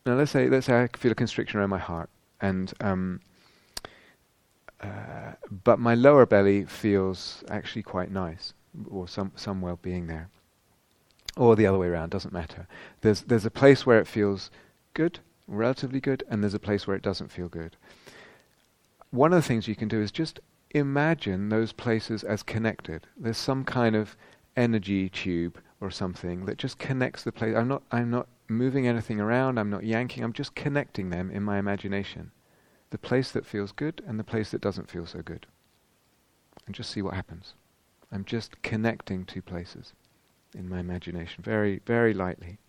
now let's say let's say I feel a constriction around my heart, and um, uh, but my lower belly feels actually quite nice, or some some well-being there, or the other way around doesn't matter. There's there's a place where it feels good, relatively good, and there's a place where it doesn't feel good one of the things you can do is just imagine those places as connected. There's some kind of energy tube or something that just connects the place. I'm not I'm not moving anything around, I'm not yanking, I'm just connecting them in my imagination. The place that feels good and the place that doesn't feel so good. And just see what happens. I'm just connecting two places in my imagination, very, very lightly.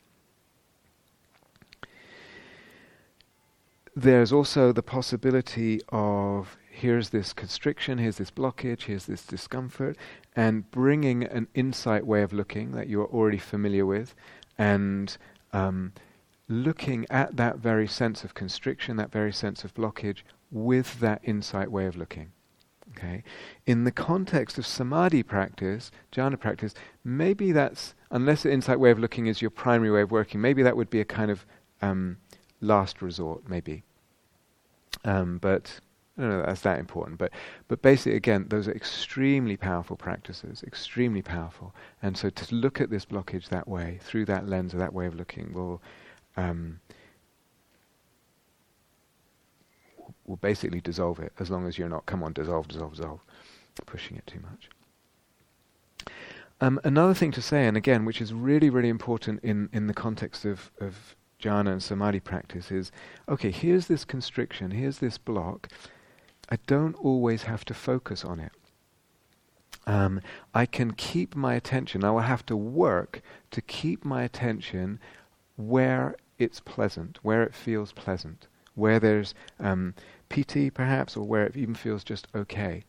there's also the possibility of here's this constriction, here's this blockage, here's this discomfort, and bringing an insight way of looking that you're already familiar with, and um, looking at that very sense of constriction, that very sense of blockage, with that insight way of looking. Okay, in the context of samadhi practice, jhana practice, maybe that's unless the insight way of looking is your primary way of working, maybe that would be a kind of um, last resort, maybe. Um, but I don't know that's that important. But but basically, again, those are extremely powerful practices, extremely powerful. And so to look at this blockage that way, through that lens or that way of looking, will um, will basically dissolve it. As long as you're not, come on, dissolve, dissolve, dissolve, pushing it too much. Um, another thing to say, and again, which is really, really important in, in the context of, of jhana and samadhi practice is okay, here's this constriction, here's this block. I don't always have to focus on it. Um, I can keep my attention. I will have to work to keep my attention where it's pleasant, where it feels pleasant, where there's um, piti perhaps, or where it even feels just okay.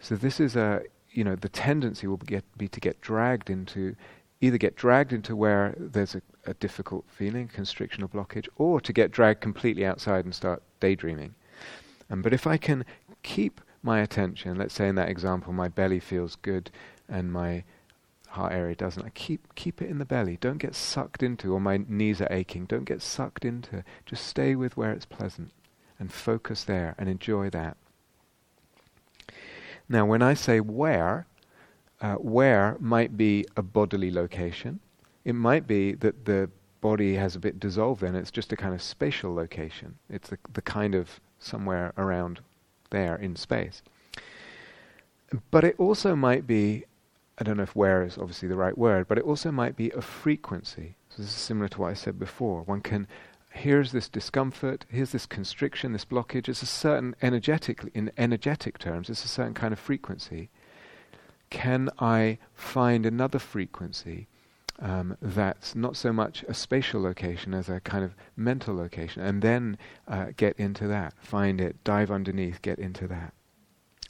So this is a, you know, the tendency will be, get, be to get dragged into, either get dragged into where there's a, a difficult feeling, constriction or blockage, or to get dragged completely outside and start daydreaming. Um, but if I can keep my attention, let's say in that example, my belly feels good and my heart area doesn't. I keep keep it in the belly. Don't get sucked into, or my knees are aching. Don't get sucked into. Just stay with where it's pleasant and focus there and enjoy that. Now, when I say where, uh, where might be a bodily location. It might be that the body has a bit dissolved and it's just a kind of spatial location. It's the, the kind of somewhere around there in space. But it also might be, I don't know if where is obviously the right word, but it also might be a frequency. So this is similar to what I said before. One can, here's this discomfort, here's this constriction, this blockage. It's a certain energetic, in energetic terms, it's a certain kind of frequency. Can I find another frequency um, that's not so much a spatial location as a kind of mental location, and then uh, get into that, find it, dive underneath, get into that.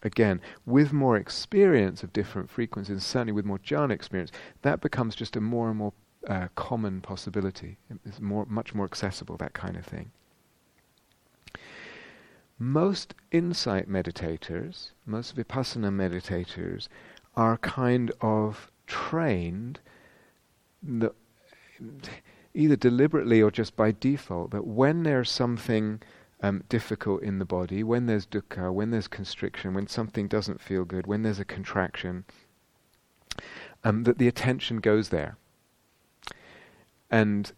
Again, with more experience of different frequencies, certainly with more jhana experience, that becomes just a more and more uh, common possibility. It's more, much more accessible, that kind of thing. Most insight meditators, most vipassana meditators, are kind of trained the, either deliberately or just by default, that when there's something um, difficult in the body, when there's dukkha, when there's constriction, when something doesn't feel good, when there's a contraction, um, that the attention goes there. And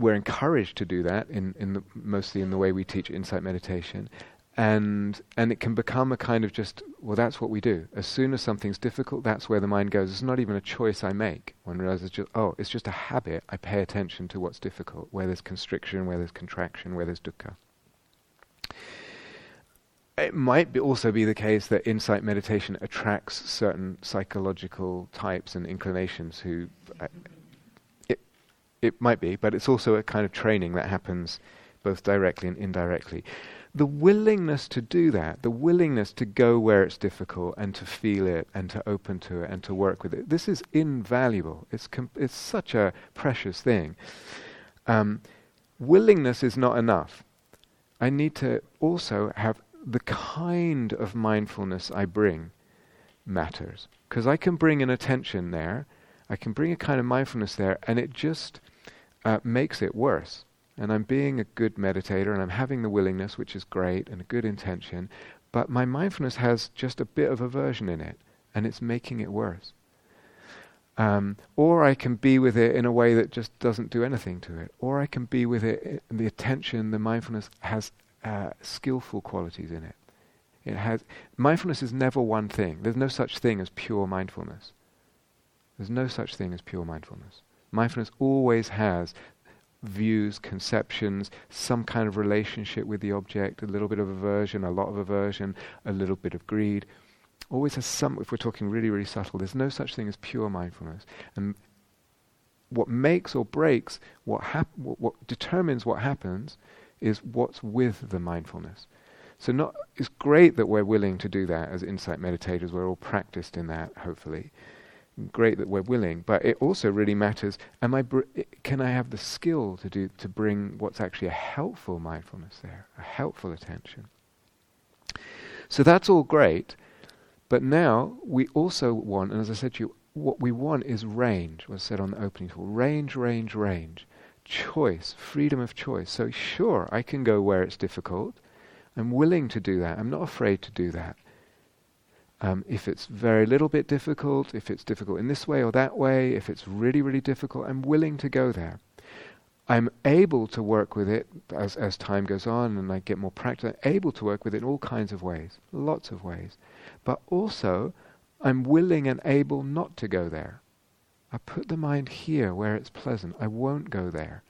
we're encouraged to do that in, in the, mostly in the way we teach insight meditation. And and it can become a kind of just well that's what we do. As soon as something's difficult that's where the mind goes. It's not even a choice i make. One realizes just oh it's just a habit. I pay attention to what's difficult where there's constriction where there's contraction where there's dukkha. It might be also be the case that insight meditation attracts certain psychological types and inclinations who uh, it might be but it's also a kind of training that happens both directly and indirectly the willingness to do that, the willingness to go where it's difficult and to feel it and to open to it and to work with it, this is invaluable. It's, com- it's such a precious thing. Um, willingness is not enough. I need to also have the kind of mindfulness I bring matters. Because I can bring an attention there, I can bring a kind of mindfulness there, and it just uh, makes it worse and I'm being a good meditator and I'm having the willingness, which is great, and a good intention, but my mindfulness has just a bit of aversion in it, and it's making it worse. Um, or I can be with it in a way that just doesn't do anything to it. Or I can be with it, and the attention, the mindfulness has uh, skillful qualities in it. It has mindfulness is never one thing. There's no such thing as pure mindfulness. There's no such thing as pure mindfulness. Mindfulness always has views, conceptions, some kind of relationship with the object, a little bit of aversion, a lot of aversion, a little bit of greed. Always has some, if we're talking really, really subtle, there's no such thing as pure mindfulness. And what makes or breaks, what, hap- what, what determines what happens, is what's with the mindfulness. So not, it's great that we're willing to do that as insight meditators. We're all practiced in that, hopefully great that we're willing, but it also really matters. Am I br- can I have the skill to do to bring what's actually a helpful mindfulness there, a helpful attention? So that's all great, but now we also want, and as I said to you, what we want is range. Was said on the opening talk: range, range, range, choice, freedom of choice. So sure, I can go where it's difficult. I'm willing to do that. I'm not afraid to do that. Um, if it's very little bit difficult, if it's difficult in this way or that way, if it's really, really difficult, I'm willing to go there. I'm able to work with it as, as time goes on and I get more practice, I'm able to work with it in all kinds of ways, lots of ways. But also, I'm willing and able not to go there. I put the mind here where it's pleasant. I won't go there.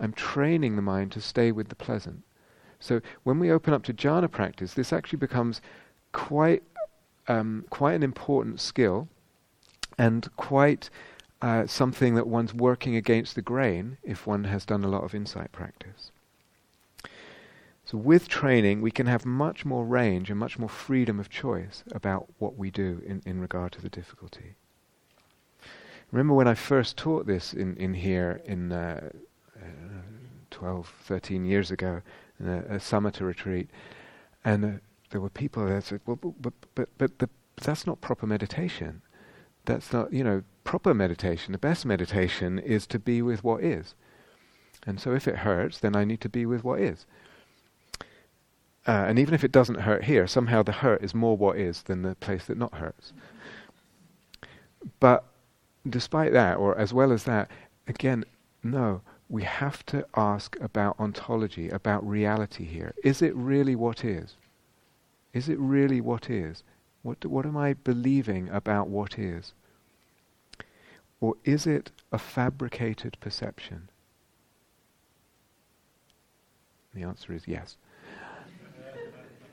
I'm training the mind to stay with the pleasant. So when we open up to jhana practice, this actually becomes quite um, quite an important skill and quite uh, something that one's working against the grain if one has done a lot of insight practice. So, with training, we can have much more range and much more freedom of choice about what we do in, in regard to the difficulty. Remember when I first taught this in, in here in uh, uh, 12, 13 years ago in a, a samatha retreat, and uh, there were people that said, well, but, but, but, the, that's not proper meditation. That's not, you know, proper meditation. The best meditation is to be with what is. And so if it hurts, then I need to be with what is. Uh, and even if it doesn't hurt here, somehow the hurt is more what is than the place that not hurts. but despite that, or as well as that, again, no, we have to ask about ontology, about reality here. Is it really what is? Is it really what is? What, what am I believing about what is? Or is it a fabricated perception? The answer is yes.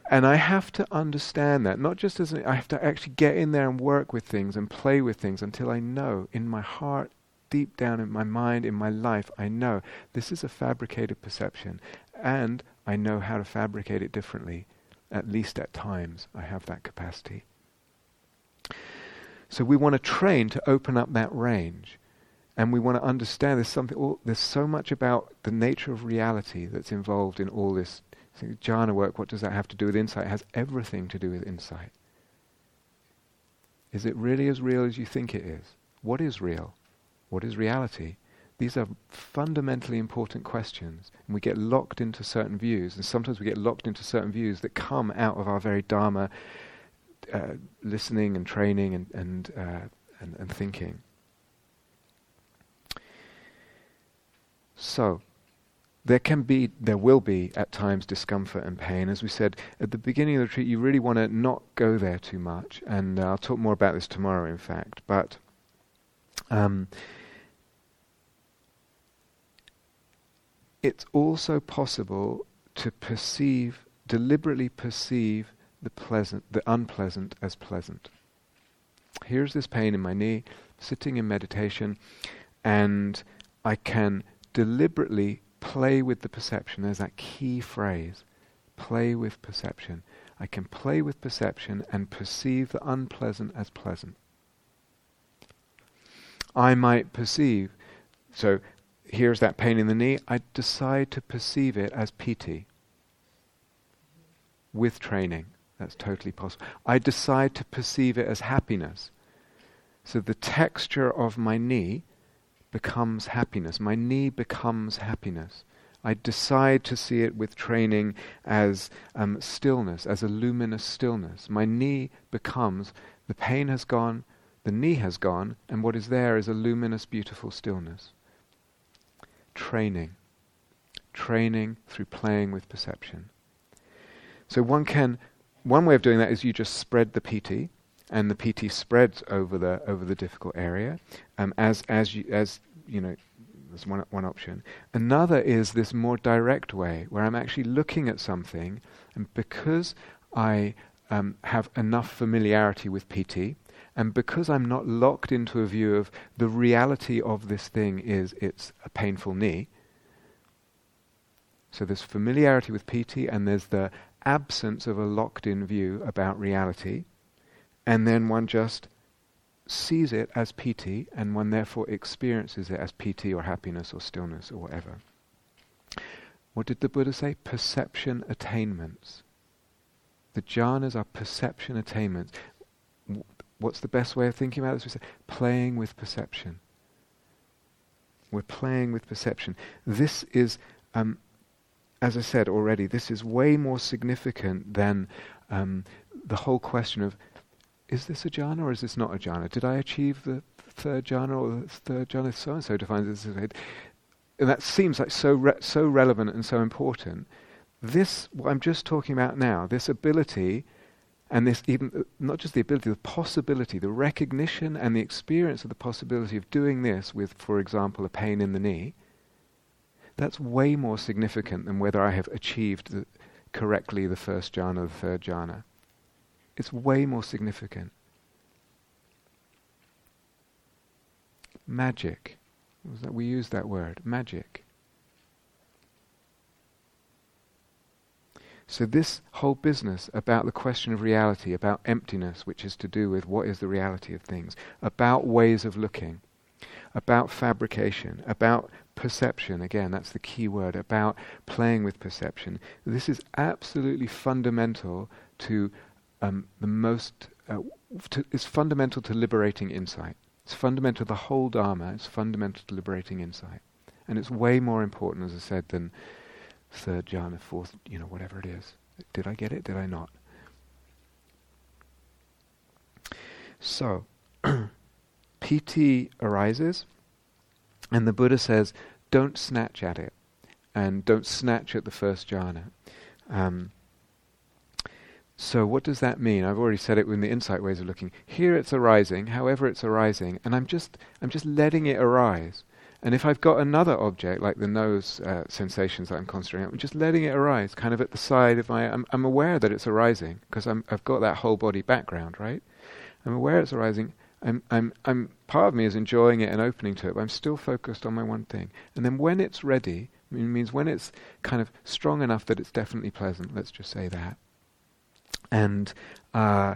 And I have to understand that, not just as an, I have to actually get in there and work with things and play with things until I know in my heart, deep down in my mind, in my life, I know this is a fabricated perception. And I know how to fabricate it differently. At least at times, I have that capacity. So we want to train to open up that range. And we want to understand there's something, all, there's so much about the nature of reality that's involved in all this jhana work. What does that have to do with insight? It has everything to do with insight. Is it really as real as you think it is? What is real? What is reality? These are fundamentally important questions, and we get locked into certain views, and sometimes we get locked into certain views that come out of our very dharma, uh, listening and training and and, uh, and, and thinking. So, there can be, there will be at times discomfort and pain. As we said at the beginning of the retreat, you really want to not go there too much, and uh, I'll talk more about this tomorrow, in fact. But um, it's also possible to perceive, deliberately perceive the pleasant, the unpleasant as pleasant. Here's this pain in my knee, sitting in meditation, and I can deliberately play with the perception. There's that key phrase play with perception. I can play with perception and perceive the unpleasant as pleasant. I might perceive, so here's that pain in the knee, I decide to perceive it as piti. With training, that's totally possible. I decide to perceive it as happiness. So the texture of my knee becomes happiness. My knee becomes happiness. I decide to see it with training as um, stillness, as a luminous stillness. My knee becomes, the pain has gone, the knee has gone, and what is there is a luminous, beautiful stillness training. Training through playing with perception. So one can, one way of doing that is you just spread the piti, and the piti spreads over the over the difficult area, um, as as you as you know. That's one one option. Another is this more direct way, where I'm actually looking at something, and because I um, have enough familiarity with piti, and because I'm not locked into a view of the reality of this thing is it's a painful knee, so there's familiarity with piti and there's the absence of a locked in view about reality, and then one just sees it as piti and one therefore experiences it as piti or happiness or stillness or whatever. What did the Buddha say? Perception attainments. The jhanas are perception attainments what's the best way of thinking about this? We say playing with perception. We're playing with perception. This is, um, as I said already, this is way more significant than um, the whole question of is this a jhana or is this not a jhana? Did I achieve the third jhana or the third jhana? So and so defines this as and that seems like so re- so relevant and so important. This, what I'm just talking about now, this ability and this even not just the ability, the possibility, the recognition and the experience of the possibility of doing this with, for example, a pain in the knee, that's way more significant than whether I have achieved the, correctly the first jhana or the third jhana. It's way more significant. Magic. We use that word, magic. So, this whole business about the question of reality, about emptiness, which is to do with what is the reality of things, about ways of looking, about fabrication, about perception, again, that's the key word, about playing with perception, this is absolutely fundamental to um, the most, uh, to, it's fundamental to liberating insight. It's fundamental to the whole Dharma, it's fundamental to liberating insight. And it's way more important, as I said, than third jhana, fourth, you know, whatever it is. Did I get it? Did I not? So, *clears throat* piti arises, and the Buddha says, don't snatch at it, and don't snatch at the first jhana. Um, so what does that mean? I've already said it in the insight ways of looking. Here it's arising, however it's arising, and I'm just I'm just letting it arise. And if I've got another object, like the nose uh, sensations that I'm concentrating on, I'm just letting it arise, kind of at the side of my. I'm, I'm aware that it's arising because I've got that whole body background, right? I'm aware it's arising. I'm, I'm, I'm. Part of me is enjoying it and opening to it, but I'm still focused on my one thing. And then when it's ready, it means when it's kind of strong enough that it's definitely pleasant. Let's just say that and uh,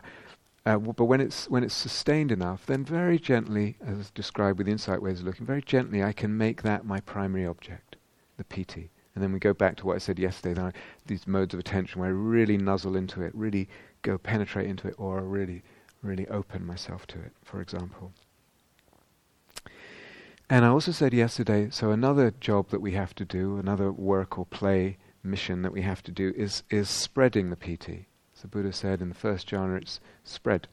uh, but when it's when it's sustained enough, then very gently, as described with insight ways of looking, very gently I can make that my primary object, the piti. And then we go back to what I said yesterday, that I, these modes of attention where I really nuzzle into it, really go penetrate into it, or really, really open myself to it, for example. And I also said yesterday, so another job that we have to do, another work or play mission that we have to do is is spreading the piti. So Buddha said in the first jhana it's spread.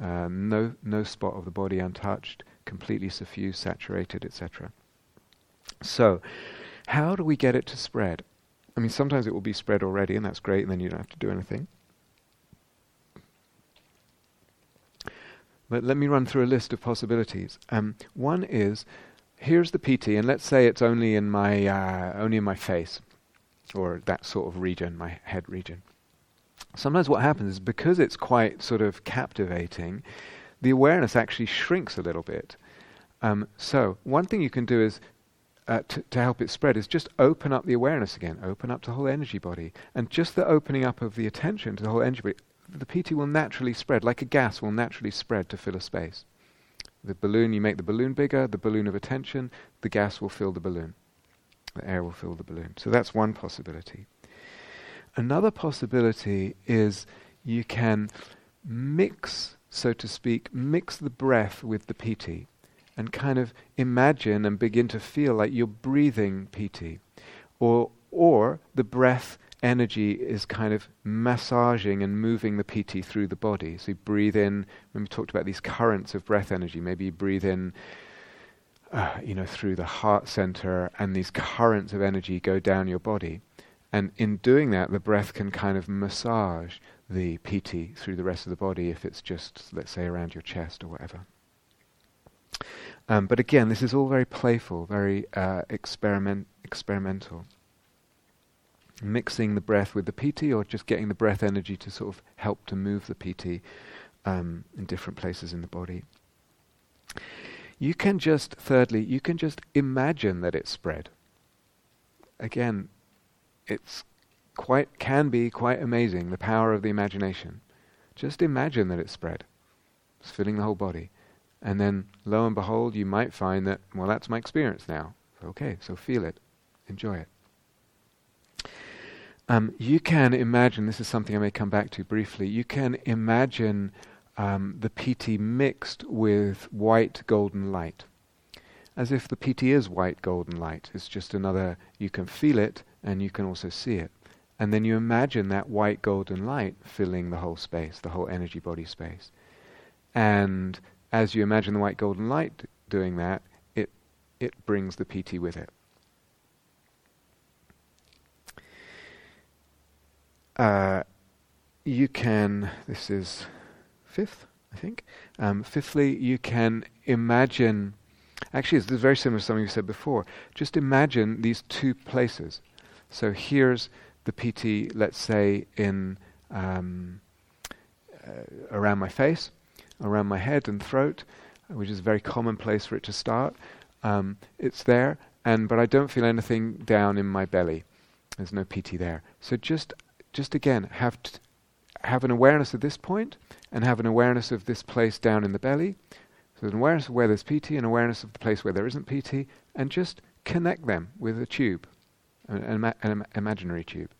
Um, no, no spot of the body untouched, completely suffused, saturated, etc. So, how do we get it to spread? I mean, sometimes it will be spread already, and that's great, and then you don't have to do anything. But let me run through a list of possibilities. Um, one is, here's the piti, and let's say it's only in my uh, only in my face, or that sort of region, my head region sometimes what happens is because it's quite sort of captivating, the awareness actually shrinks a little bit. Um, so one thing you can do is uh, to, to help it spread is just open up the awareness again, open up the whole energy body, and just the opening up of the attention to the whole energy body, the piti will naturally spread, like a gas will naturally spread to fill a space. The balloon, you make the balloon bigger, the balloon of attention, the gas will fill the balloon. The air will fill the balloon. So that's one possibility. Another possibility is you can mix, so to speak, mix the breath with the piti and kind of imagine and begin to feel like you're breathing piti. Or, or the breath energy is kind of massaging and moving the piti through the body. So you breathe in, when we talked about these currents of breath energy, maybe you breathe in uh, you know, through the heart center, and these currents of energy go down your body. And in doing that, the breath can kind of massage the piti through the rest of the body if it's just, let's say, around your chest or whatever. Um, but again, this is all very playful, very uh, experiment, experimental. Mixing the breath with the piti or just getting the breath energy to sort of help to move the piti um, in different places in the body. You can just, thirdly, you can just imagine that it's spread. Again, it's quite can be quite amazing the power of the imagination. Just imagine that it's spread. It's filling the whole body. And then lo and behold you might find that well that's my experience now. Okay, so feel it. Enjoy it. Um, you can imagine, this is something I may come back to briefly, you can imagine um, the piti mixed with white golden light. As if the piti is white golden light. It's just another, you can feel it, and you can also see it. And then you imagine that white golden light filling the whole space, the whole energy body space. And as you imagine the white golden light doing that, it it brings the piti with it. Uh, you can. This is fifth, I think. Um, fifthly, you can imagine. Actually, it's very similar to something you said before. Just imagine these two places. So here's the piti, let's say, in um, uh, around my face, around my head and throat, which is a very common place for it to start. Um, it's there, and but I don't feel anything down in my belly. There's no piti there. So just, just again, have t- have an awareness of this point, and have an awareness of this place down in the belly. So an awareness of where there's piti, an awareness of the place where there isn't piti, and just connect them with a tube an, an, imaginary tube.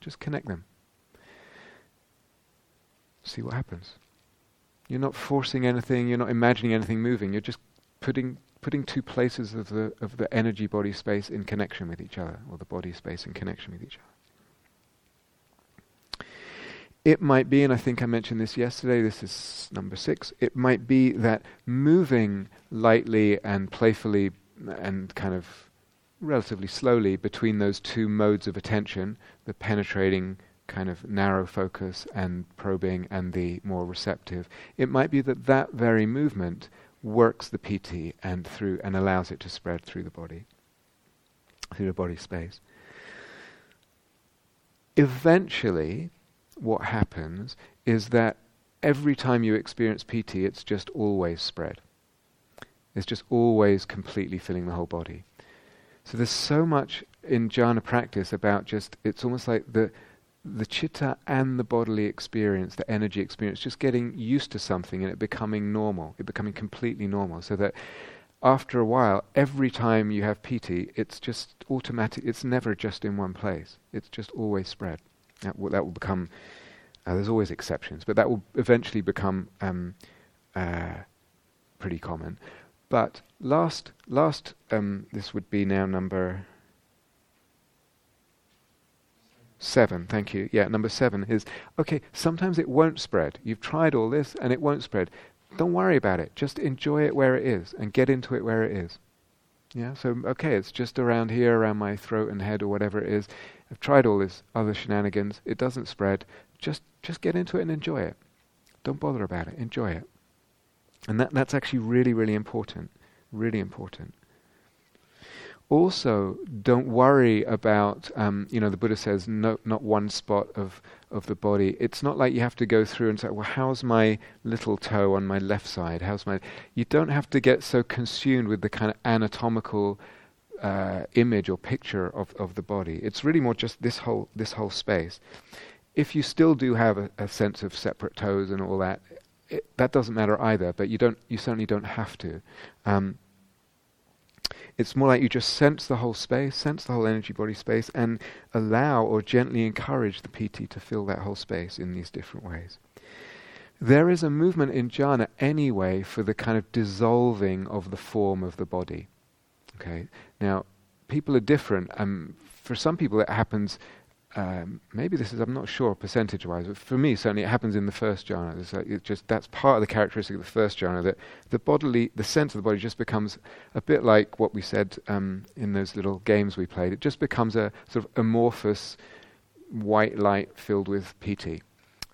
Just connect them. See what happens. You're not forcing anything, you're not imagining anything moving, you're just putting putting two places of the of the energy body space in connection with each other, or the body space in connection with each other. it might be, and I think I mentioned this yesterday, this is number six, it might be that moving lightly and playfully and kind of relatively slowly between those two modes of attention, the penetrating kind of narrow focus and probing and the more receptive, it might be that that very movement works the piti and through and allows it to spread through the body, through the body space. Eventually, what happens is that every time you experience piti it's just always spread. It's just always completely filling the whole body. So there's so much in jhana practice about just, it's almost like the, the chitta and the bodily experience, the energy experience, just getting used to something and it becoming normal, it becoming completely normal. So that after a while, every time you have piti, it's just automatic, it's never just in one place. It's just always spread. That will, that will become, uh, there's always exceptions, but that will eventually become um, uh, pretty common. But last, last, um, this would be now number seven. Thank you. Yeah, number seven is okay. Sometimes it won't spread. You've tried all this and it won't spread. Don't worry about it. Just enjoy it where it is and get into it where it is. Yeah. So okay, it's just around here, around my throat and head or whatever it is. I've tried all this other shenanigans. It doesn't spread. Just just get into it and enjoy it. Don't bother about it. Enjoy it. And that, that's actually really, really important. Really important. Also, don't worry about, um, you know, the Buddha says, no, not one spot of, of the body. It's not like you have to go through and say, well, how's my little toe on my left side? How's my. You don't have to get so consumed with the kind of anatomical uh, image or picture of, of the body. It's really more just this whole, this whole space. If you still do have a, a sense of separate toes and all that, it, that doesn't matter either. But you don't, you certainly don't have to. Um, it's more like you just sense the whole space, sense the whole energy body space, and allow or gently encourage the piti to fill that whole space in these different ways. There is a movement in jhana anyway for the kind of dissolving of the form of the body. Okay, now people are different. Um, for some people, it happens um, maybe this is I'm not sure percentage wise, but for me certainly it happens in the first jhana. It's like just that's part of the characteristic of the first jhana that the bodily the sense of the body just becomes a bit like what we said um, in those little games we played. It just becomes a sort of amorphous white light filled with piti.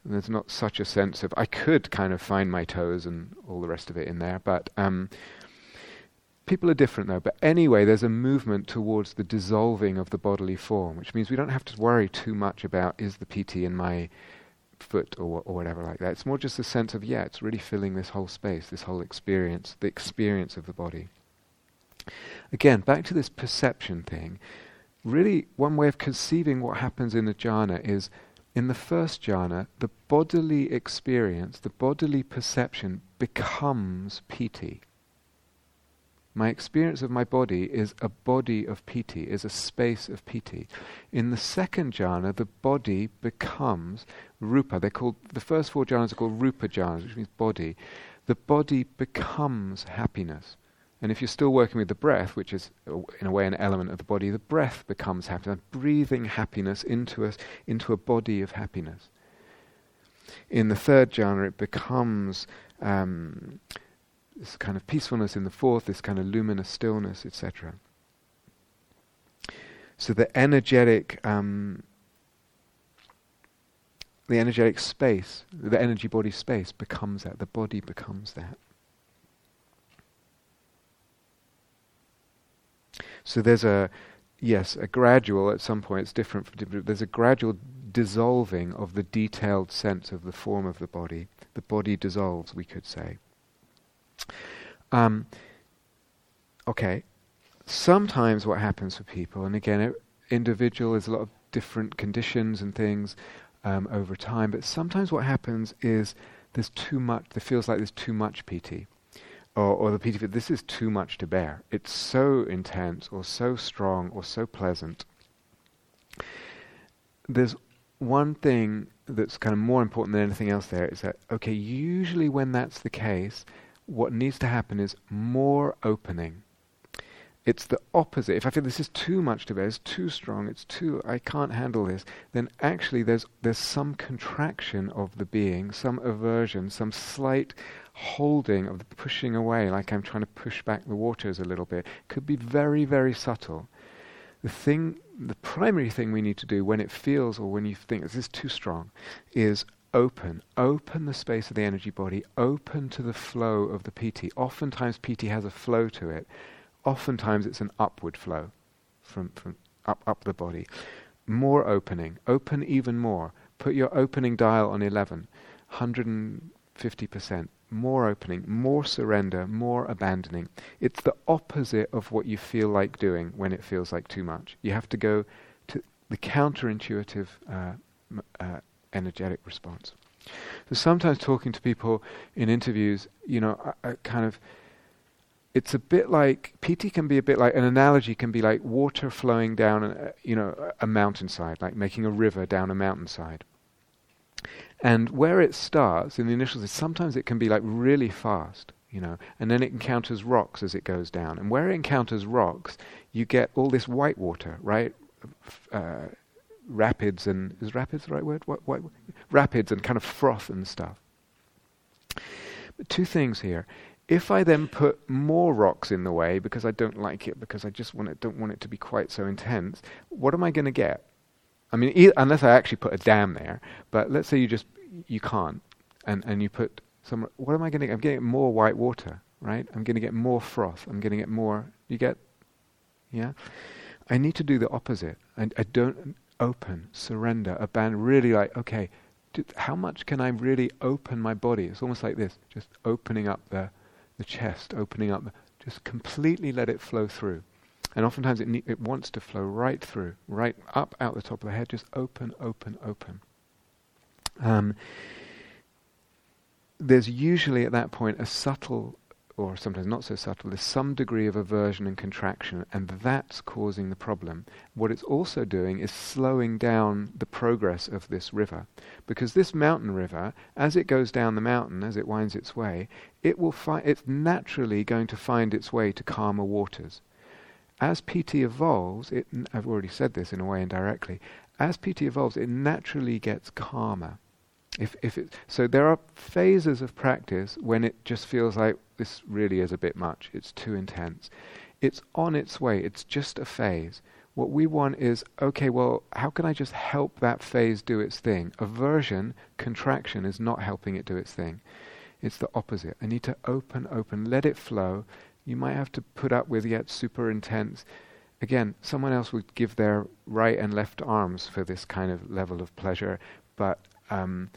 And there's not such a sense of I could kind of find my toes and all the rest of it in there, but um, People are different though, but anyway, there's a movement towards the dissolving of the bodily form, which means we don't have to worry too much about is the piti in my foot or, or whatever like that. It's more just a sense of, yeah, it's really filling this whole space, this whole experience, the experience of the body. Again, back to this perception thing. Really, one way of conceiving what happens in the jhana is in the first jhana, the bodily experience, the bodily perception becomes piti. My experience of my body is a body of piti, is a space of piti. In the second jhana, the body becomes rupa. They're called the first four jhanas are called rupa jhanas, which means body. The body becomes happiness. And if you're still working with the breath, which is in a way an element of the body, the breath becomes happiness, breathing happiness into us into a body of happiness. In the third jhana, it becomes um, this kind of peacefulness in the fourth, this kind of luminous stillness, etc. So the energetic, um, the energetic space, the energy body space becomes that. The body becomes that. So there's a, yes, a gradual, at some point it's different, there's a gradual dissolving of the detailed sense of the form of the body. The body dissolves, we could say. Um, okay, sometimes what happens for people, and again, individual is a lot of different conditions and things um, over time, but sometimes what happens is there's too much, there feels like there's too much piti. Or, or the piti, this is too much to bear. It's so intense, or so strong, or so pleasant. There's one thing that's kind of more important than anything else there is that, okay, usually when that's the case, what needs to happen is more opening. it's the opposite. If I feel this is too much to bear, it's too strong, it's too, I can't handle this, then actually there's, there's some contraction of the being, some aversion, some slight holding of the pushing away, like I'm trying to push back the waters a little bit. Could be very, very subtle. The thing, the primary thing we need to do when it feels or when you think this is too strong is open. Open the space of the energy body, open to the flow of the piti. Oftentimes, piti has a flow to it. Oftentimes, it's an upward flow from, from up, up the body. More opening. Open even more. Put your opening dial on 11, 150%. More opening, more surrender, more abandoning. It's the opposite of what you feel like doing when it feels like too much. You have to go to the counterintuitive uh, uh, energetic response. So sometimes talking to people in interviews, you know, I, I kind of, it's a bit like piti can be a bit like an analogy can be like water flowing down, a, you know, a mountainside, like making a river down a mountainside. And where it starts in the initial, sometimes it can be like really fast, you know, and then it encounters rocks as it goes down. And where it encounters rocks, you get all this white water, right? Uh, rapids and is rapids the right word? What, what, rapids and kind of froth and stuff. But two things here. If I then put more rocks in the way because I don't like it, because I just want it, don't want it to be quite so intense, what am I going to get? I mean, e- unless I actually put a dam there. But let's say you just you can't, and and you put some. What am I going to? get? I'm getting more white water, right? I'm going to get more froth. I'm going to get more. You get, yeah. I need to do the opposite. I, I don't open, surrender, abandon, really like, okay, how much can I really open my body? It's almost like this, just opening up the, the chest, opening up, just completely let it flow through. And oftentimes it, ne- it wants to flow right through, right up out the top of the head, just open, open, open. Um, there's usually at that point a subtle or sometimes not so subtle, there's some degree of aversion and contraction, and that's causing the problem. What it's also doing is slowing down the progress of this river. Because this mountain river, as it goes down the mountain, as it winds its way, it will fi- it's naturally going to find its way to calmer waters. As piti evolves, it, I've already said this in a way indirectly, as piti evolves, it naturally gets calmer. If, if it, so there are phases of practice when it just feels like this really is a bit much, it's too intense. It's on its way, it's just a phase. What we want is, okay, well, how can I just help that phase do its thing? Aversion, contraction, is not helping it do its thing. It's the opposite. I need to open, open, let it flow. You might have to put up with yet super intense. Again, someone else would give their right and left arms for this kind of level of pleasure, but um,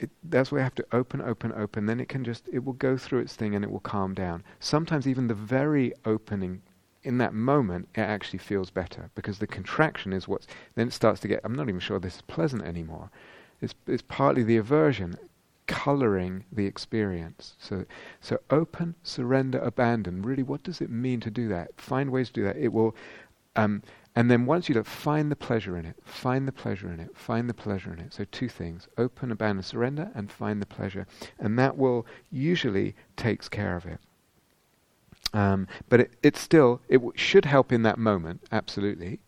it, that's why you have to open, open, open. Then it can just, it will go through its thing and it will calm down. Sometimes even the very opening, in that moment, it actually feels better because the contraction is what's, then it starts to get, I'm not even sure this is pleasant anymore. It's, it's partly the aversion coloring the experience. So, so open, surrender, abandon. Really, what does it mean to do that? Find ways to do that. It will, um, and then once you do, find the pleasure in it. Find the pleasure in it. Find the pleasure in it. So two things: open, abandon, surrender, and find the pleasure. And that will usually takes care of it. Um, but it, it still it w- should help in that moment, absolutely.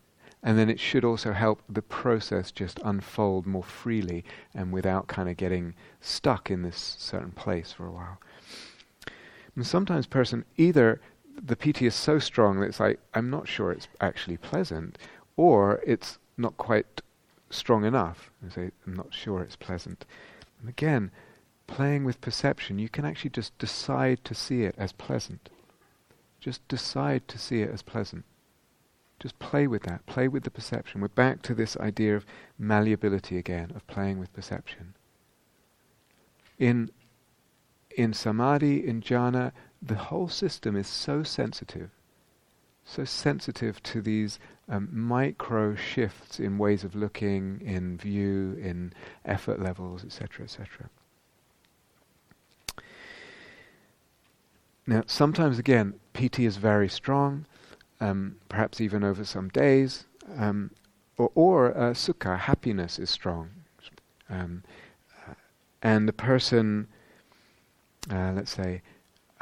And then it should also help the process just unfold more freely and without kind of getting stuck in this certain place for a while. And sometimes person either the piti is so strong that it's like, I'm not sure it's actually pleasant, or it's not quite strong enough. I say, I'm not sure it's pleasant. And again, playing with perception, you can actually just decide to see it as pleasant. Just decide to see it as pleasant. Just play with that. Play with the perception. We're back to this idea of malleability again, of playing with perception. In in samadhi, in jhana, the whole system is so sensitive, so sensitive to these um, micro shifts in ways of looking, in view, in effort levels, etc., etc. Now, sometimes again, piti is very strong, um, perhaps even over some days, um, or, or uh, sukha, happiness is strong. Um, uh, and the person, uh, let's say,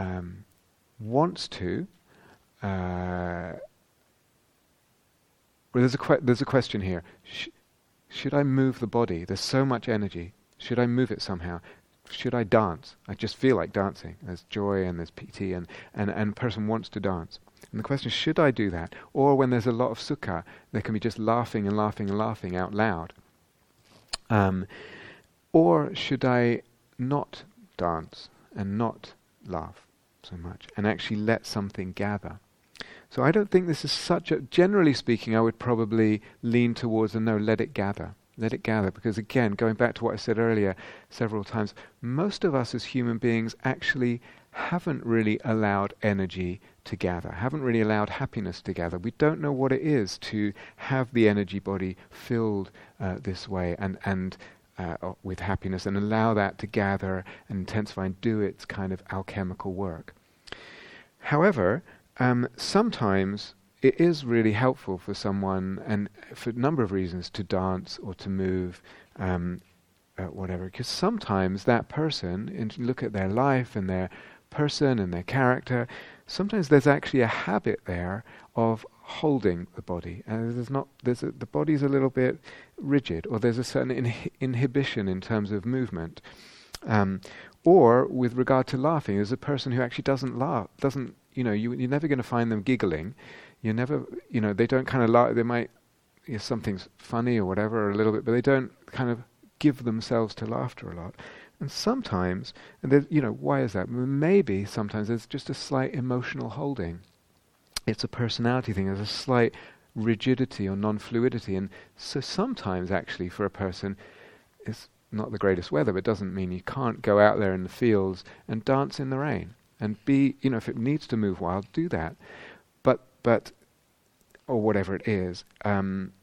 um, wants to, uh, well, there's a que- there's a question here. Sh- should I move the body? There's so much energy. Should I move it somehow? Should I dance? I just feel like dancing. There's joy and there's piti, and, and, and a person wants to dance. And the question is, should I do that? Or when there's a lot of sukha, there can be just laughing and laughing and laughing out loud. Um, or should I not dance and not laugh so much and actually let something gather? So I don't think this is such a. Generally speaking, I would probably lean towards a no, let it gather. Let it gather. Because again, going back to what I said earlier several times, most of us as human beings actually haven't really allowed energy to gather, haven't really allowed happiness to gather. We don't know what it is to have the energy body filled uh, this way and, and uh, with happiness and allow that to gather and intensify and do its kind of alchemical work. However, um, sometimes it is really helpful for someone, and for a number of reasons, to dance or to move, um, uh, whatever. Because sometimes that person, and look at their life and their person and their character, sometimes there's actually a habit there of holding the body. And there's not, there's a, the body's a little bit rigid, or there's a certain inhibition in terms of movement. Um, or with regard to laughing, there's a person who actually doesn't laugh, doesn't you know, you, you're never going to find them giggling. You're never, you know, they don't kind of laugh. They might, you know, something's funny or whatever, or a little bit, but they don't kind of give themselves to laughter a lot. And sometimes, and you know, why is that? Maybe sometimes there's just a slight emotional holding. It's a personality thing. There's a slight rigidity or non-fluidity, and so sometimes actually for a person, it's not the greatest weather, but it doesn't mean you can't go out there in the fields and dance in the rain and be, you know, if it needs to move wild, do that. But, but, or whatever it is. Um,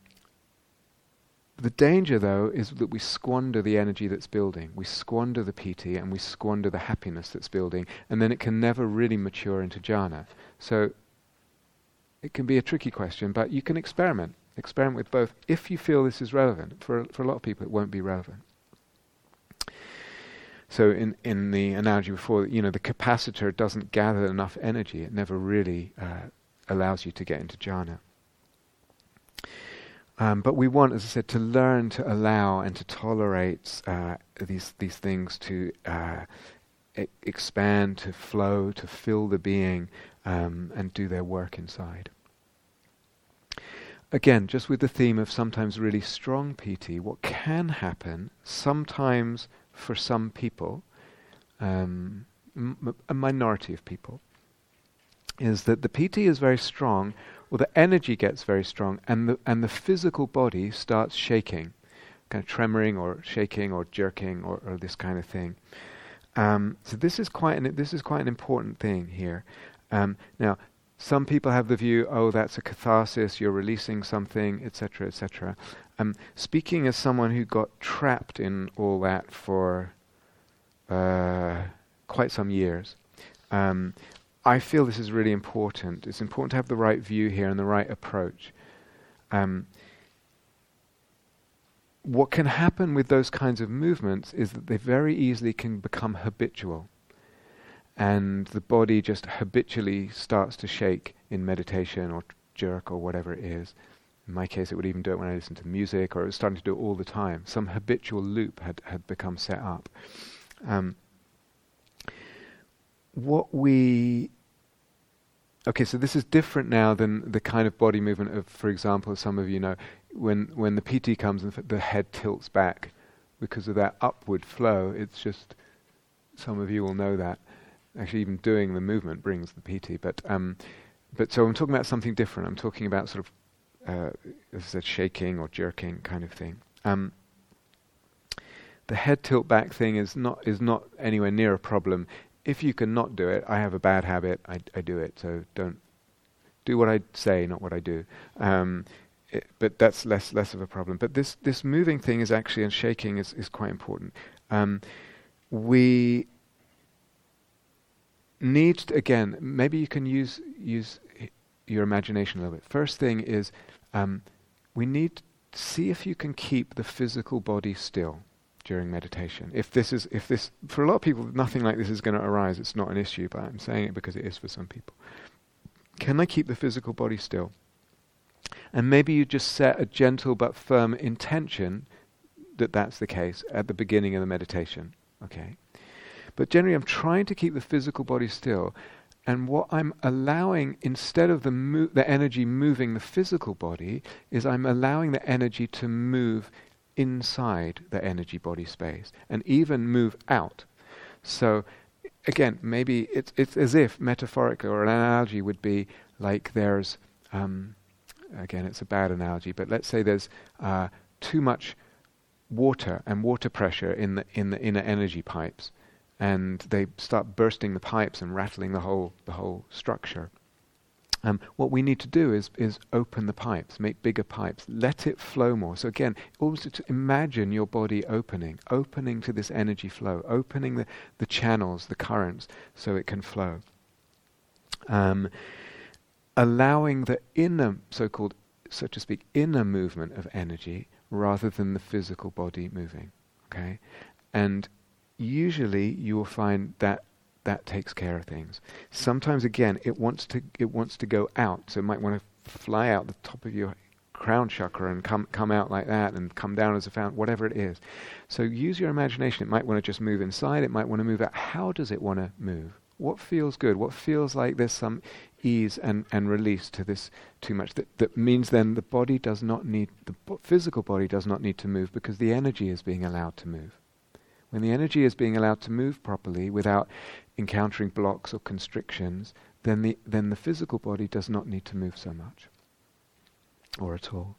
the danger, though, is that we squander the energy that's building. We squander the piti and we squander the happiness that's building, and then it can never really mature into jhana. So it can be a tricky question, but you can experiment. Experiment with both if you feel this is relevant. For, for a lot of people, it won't be relevant. So in in the analogy before, you know, the capacitor doesn't gather enough energy; it never really uh, allows you to get into jhana. Um, but we want, as I said, to learn to allow and to tolerate uh, these these things to uh, e- expand, to flow, to fill the being, um, and do their work inside. Again, just with the theme of sometimes really strong piti, what can happen sometimes for some people, um, m- a minority of people, is that the piti is very strong, or the energy gets very strong, and the and the physical body starts shaking, kind of tremoring or shaking or jerking or, or this kind of thing. Um, so this is quite an this is quite an important thing here. Um, now, some people have the view, oh, that's a catharsis, you're releasing something, etc., etc. Um, speaking as someone who got trapped in all that for uh, quite some years, um, I feel this is really important. It's important to have the right view here and the right approach. Um, what can happen with those kinds of movements is that they very easily can become habitual. And the body just habitually starts to shake in meditation or jerk or whatever it is. In my case, it would even do it when I listened to music, or it was starting to do it all the time. Some habitual loop had, had become set up. Um, what we okay, so this is different now than the kind of body movement of, for example, some of you know, when when the piti comes and the head tilts back because of that upward flow. It's just some of you will know that. Actually, even doing the movement brings the piti, but um, but so I'm talking about something different. I'm talking about sort of uh, as I said, shaking or jerking kind of thing. Um, the head tilt back thing is not is not anywhere near a problem. If you can not do it, I have a bad habit. I, I do it, so don't do what I say, not what I do. Um, it, but that's less less of a problem. But this this moving thing is actually and shaking is is quite important. Um, we need to, again. Maybe you can use use your imagination a little bit. First thing is um, we need to see if you can keep the physical body still during meditation. If this is, if this, for a lot of people, nothing like this is going to arise. It's not an issue, but I'm saying it because it is for some people. can I keep the physical body still? And maybe you just set a gentle but firm intention that that's the case at the beginning of the meditation. Okay? But generally, I'm trying to keep the physical body still. And what I'm allowing, instead of the, mo- the energy moving the physical body, is I'm allowing the energy to move inside the energy body space and even move out. So, again, maybe it's, it's as if metaphorically or an analogy would be like there's, um, again, it's a bad analogy, but let's say there's uh, too much water and water pressure in the in the inner energy pipes, and they start bursting the pipes and rattling the whole the whole structure. Um, what we need to do is is open the pipes, make bigger pipes, let it flow more. So again, also to imagine your body opening, opening to this energy flow, opening the, the channels, the currents, so it can flow. Um, allowing the inner, so-called, so to speak, inner movement of energy rather than the physical body moving. Okay, and usually you will find that that takes care of things. Sometimes again, it wants to it wants to go out, so it might want to fly out the top of your crown chakra and come come out like that and come down as a fountain, whatever it is. So use your imagination. It might want to just move inside. It might want to move out. How does it want to move? What feels good? What feels like there's some ease and, and release to this too much? That, that means then the body does not need, the physical body does not need to move because the energy is being allowed to move. When the energy is being allowed to move properly without encountering blocks or constrictions, then the, then the physical body does not need to move so much or at all.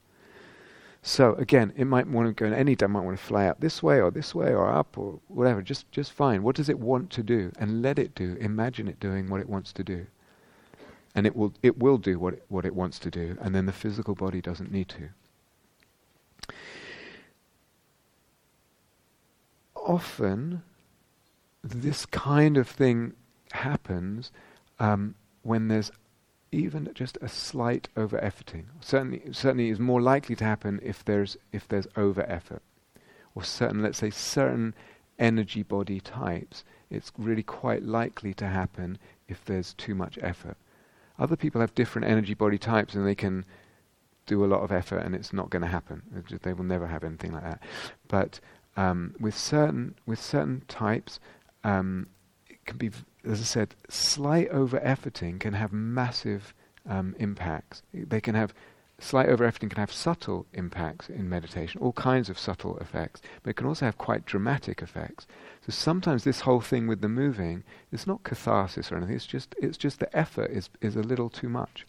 So again, it might want to go in any time, might want to fly up this way or this way or up or whatever. Just just fine. What does it want to do? And let it do. Imagine it doing what it wants to do. And it will it will do what it, what it wants to do, and then the physical body doesn't need to. Often this kind of thing happens um, when there's even just a slight over efforting. Certainly, certainly is more likely to happen if there's if there's over effort, or certain, let's say, certain energy body types. It's really quite likely to happen if there's too much effort. Other people have different energy body types, and they can do a lot of effort, and it's not going to happen. They will never have anything like that. But um, with certain with certain types, um, it can be as I said, slight over efforting can have massive um, impacts. They can have slight over efforting can have subtle impacts in meditation, all kinds of subtle effects, but it can also have quite dramatic effects. So sometimes this whole thing with the moving is not catharsis or anything. It's just it's just the effort is is a little too much.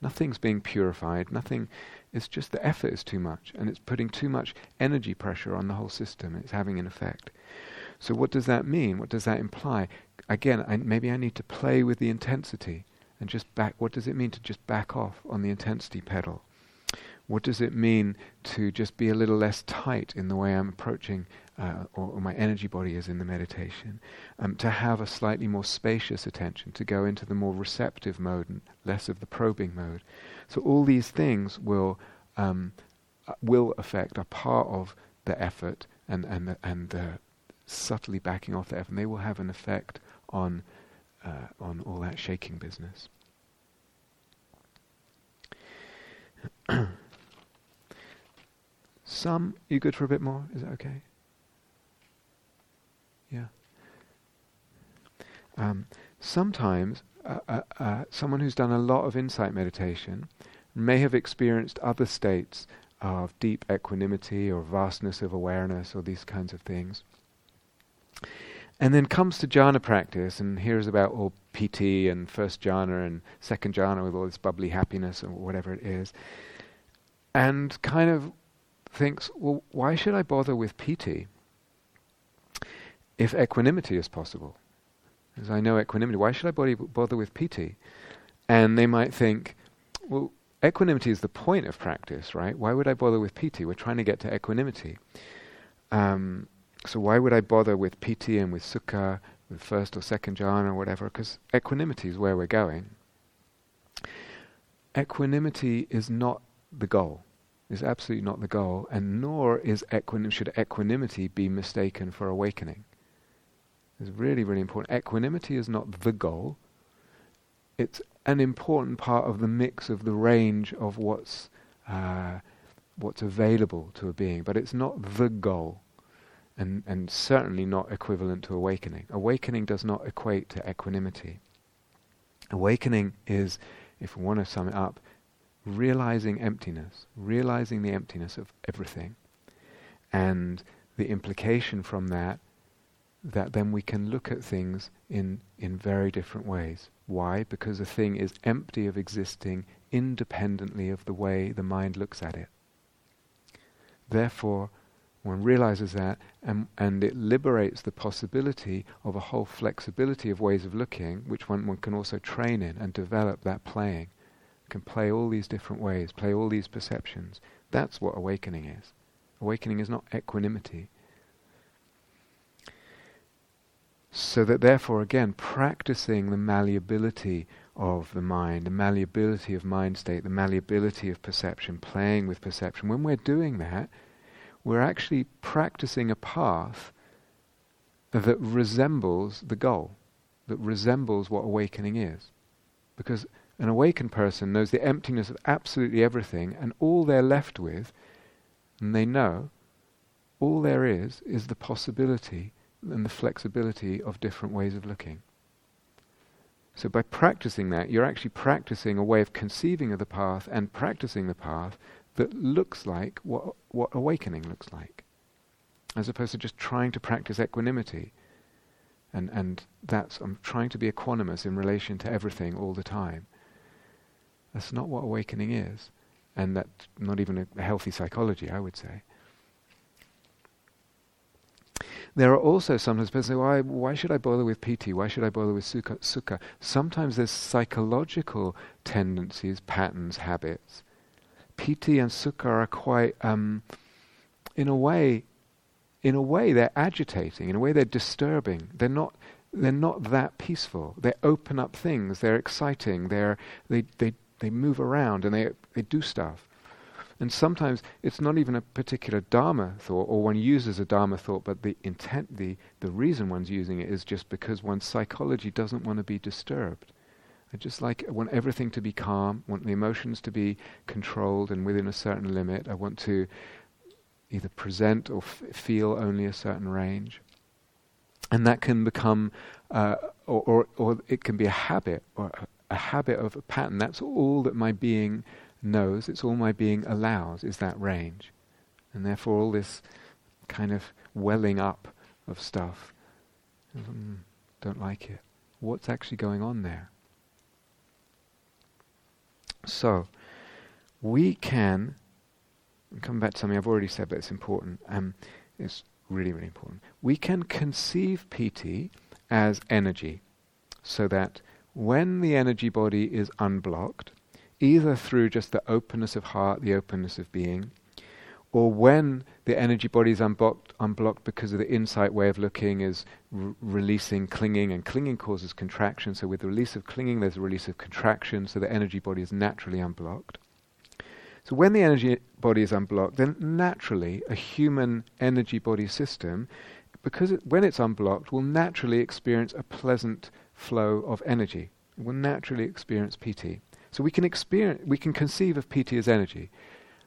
Nothing's being purified. Nothing. It's just the effort is too much, and it's putting too much energy pressure on the whole system. It's having an effect. So what does that mean? What does that imply? Again, I, maybe I need to play with the intensity and just back. What does it mean to just back off on the intensity pedal? What does it mean to just be a little less tight in the way I'm approaching, uh, or, or, my energy body is in the meditation? Um, to have a slightly more spacious attention, to go into the more receptive mode and less of the probing mode. So all these things will um, uh, will affect, are part of the effort and and the, and the subtly backing off the effort, and they will have an effect on uh, on all that shaking business. *clears throat* Some, you good for a bit more? Is that okay? Yeah. Um, sometimes uh, uh, someone who's done a lot of insight meditation may have experienced other states of deep equanimity or vastness of awareness or these kinds of things and then comes to jhana practice and hears about all piti and first jhana and second jhana with all this bubbly happiness or whatever it is, and kind of thinks, well, why should I bother with piti if equanimity is possible? As I know equanimity, why should I bother with piti? And they might think, well, equanimity is the point of practice, right? Why would I bother with piti? We're trying to get to equanimity. Um, so why would I bother with piti and with sukha, with first or second jhana or whatever? Because equanimity is where we're going. Equanimity is not the goal. Is absolutely not the goal, and nor is equanim- should equanimity be mistaken for awakening. It's really, really important. Equanimity is not the goal. It's an important part of the mix of the range of what's uh, what's available to a being, but it's not the goal, and and certainly not equivalent to awakening. Awakening does not equate to equanimity. Awakening is, if we want to sum it up, realizing emptiness, realizing the emptiness of everything, and the implication from that that then we can look at things in, in very different ways. Why? Because a thing is empty of existing independently of the way the mind looks at it. Therefore, one realizes that and, and it liberates the possibility of a whole flexibility of ways of looking, which one, one can also train in and develop that playing. Can play all these different ways, play all these perceptions. That's what awakening is. Awakening is not equanimity. So that therefore, again, practicing the malleability of the mind, the malleability of mind state, the malleability of perception, playing with perception, when we're doing that, we're actually practicing a path that resembles the goal, that resembles what awakening is. Because an awakened person knows the emptiness of absolutely everything, and all they're left with, and they know, all there is, is the possibility and the flexibility of different ways of looking. So by practicing that, you're actually practicing a way of conceiving of the path and practicing the path that looks like what, what awakening looks like, as opposed to just trying to practice equanimity. And, and that's, I'm trying to be equanimous in relation to everything all the time. That's not what awakening is. And that's not even a, a healthy psychology, I would say. There are also sometimes people say, why, why should I bother with piti? Why should I bother with sukha? sukha? Sometimes there's psychological tendencies, patterns, habits. piti and sukha are quite, um, in a way, in a way they're agitating. In a way they're disturbing. They're not. They're not that peaceful. They open up things. They're exciting. They're they they they move around and they they do stuff. And sometimes it's not even a particular Dharma thought, or one uses a Dharma thought, but the intent, the, the reason one's using it is just because one's psychology doesn't want to be disturbed. I just like, I want everything to be calm, want the emotions to be controlled and within a certain limit. I want to either present or f- feel only a certain range. And that can become, uh, or, or, or it can be a habit, or a, a habit of a pattern. That's all that my being knows, it's all my being allows, is that range. And therefore, all this kind of welling up of stuff, mm, don't like it. What's actually going on there? So, we can come back to something I've already said, but it's important. Um, it's really, really important. We can conceive piti as energy, so that when the energy body is unblocked, either through just the openness of heart, the openness of being, or when the energy body is unblocked, unblocked because of the insight way of looking is r- releasing clinging, and clinging causes contraction. So with the release of clinging, there's a release of contraction, so the energy body is naturally unblocked. So when the energy body is unblocked, then naturally a human energy body system, because it, when it's unblocked, will naturally experience a pleasant flow of energy. It will naturally experience piti. So we can experience, we can conceive of piti as energy.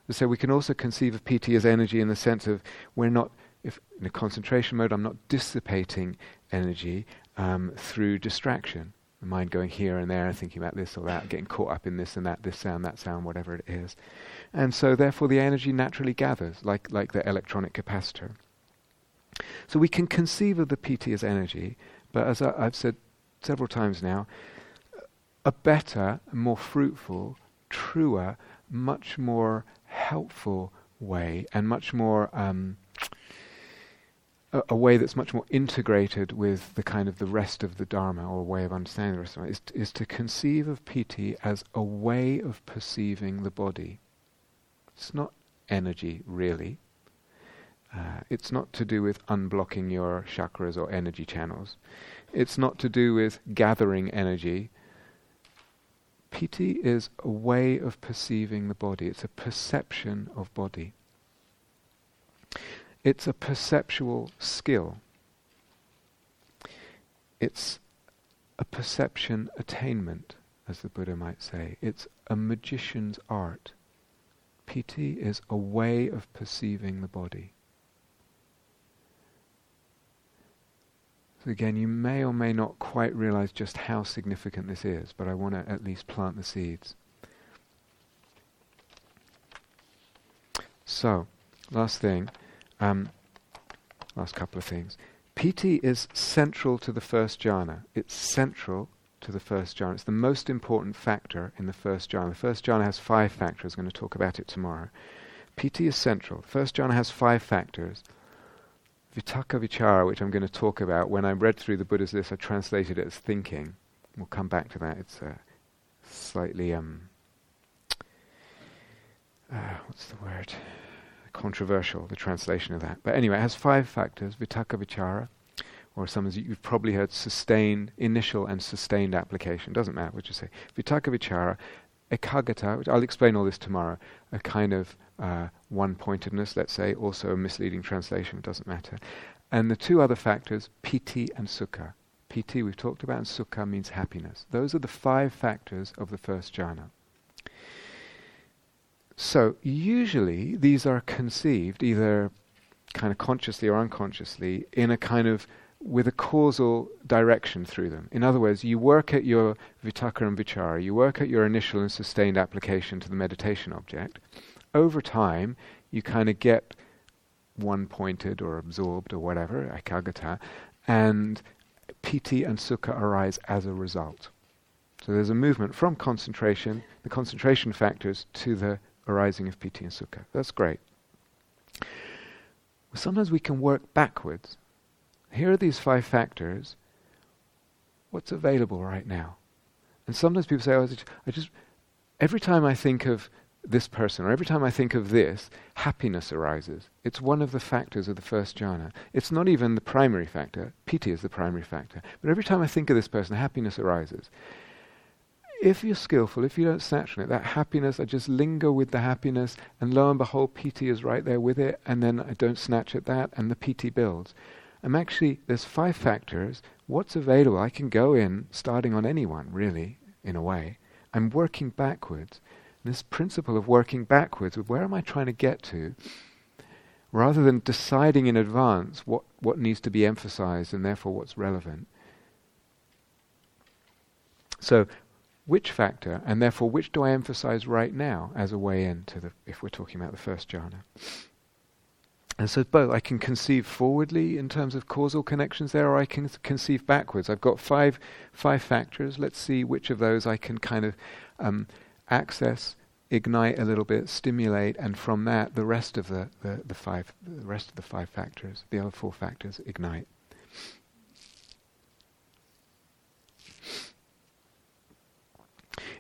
So we can also conceive of piti as energy in the sense of we're not, if in a concentration mode, I'm not dissipating energy um, through distraction. The mind going here and there, thinking about this or that, getting caught up in this and that, this sound, that sound, whatever it is. And so therefore the energy naturally gathers, like, like the electronic capacitor. So we can conceive of the piti as energy, but as I, I've said several times now, a better, more fruitful, truer, much more helpful way, and much more um, a, a, way that's much more integrated with the kind of the rest of the Dharma or way of understanding the rest of it, is, is to conceive of piti as a way of perceiving the body. It's not energy, really. Uh, it's not to do with unblocking your chakras or energy channels. It's not to do with gathering energy Piti is a way of perceiving the body. It's a perception of body. It's a perceptual skill. It's a perception attainment, as the Buddha might say. It's a magician's art. Piti is a way of perceiving the body. So again, you may or may not quite realize just how significant this is, but I want to at least plant the seeds. So, last thing, um, last couple of things. piti is central to the first jhana. It's central to the first jhana. It's the most important factor in the first jhana. The first jhana has five factors. I'm going to talk about it tomorrow. piti is central. First jhana has five factors. Vitakka Vichara, which I'm going to talk about, when I read through the Buddha's list, I translated it as thinking. We'll come back to that. It's a slightly, um, uh, what's the word? Controversial, the translation of that. But anyway, it has five factors Vitakka Vichara, or some you've probably heard, sustained, initial and sustained application. Doesn't matter what you say. Vitakka Vichara, Ekaggata, which I'll explain all this tomorrow, a kind of uh, one-pointedness, let's say, also a misleading translation, doesn't matter. And the two other factors, piti and sukha. Piti we've talked about, and sukha means happiness. Those are the five factors of the first jhana. So usually these are conceived either kind of consciously or unconsciously in a kind of with a causal direction through them. In other words, you work at your vitakka and vichara, you work at your initial and sustained application to the meditation object, over time, you kind of get one pointed or absorbed or whatever, ekaggata, and piti and sukha arise as a result. So there's a movement from concentration, the concentration factors, to the arising of piti and sukha. That's great. Sometimes we can work backwards. Here are these five factors. What's available right now? And sometimes people say, oh, I just, every time I think of this person, or every time I think of this, happiness arises. It's one of the factors of the first jhana. It's not even the primary factor. Piti is the primary factor. But every time I think of this person, happiness arises. If you're skillful, if you don't snatch on it, that happiness, I just linger with the happiness, and lo and behold, piti is right there with it, and then I don't snatch at that, and the piti builds. I'm actually, there's five factors. What's available? I can go in, starting on anyone, really, in a way. I'm working backwards this principle of working backwards, with where am I trying to get to, rather than deciding in advance what, what needs to be emphasized and therefore what's relevant. So, which factor, and therefore which do I emphasize right now as a way into the, if we're talking about the first jhana? And so both, I can conceive forwardly in terms of causal connections there, or I can conceive backwards. I've got five five factors. Let's see which of those I can kind of um, access, ignite a little bit, stimulate, and from that the rest of the, the, the five the rest of the five factors, the other four factors, ignite.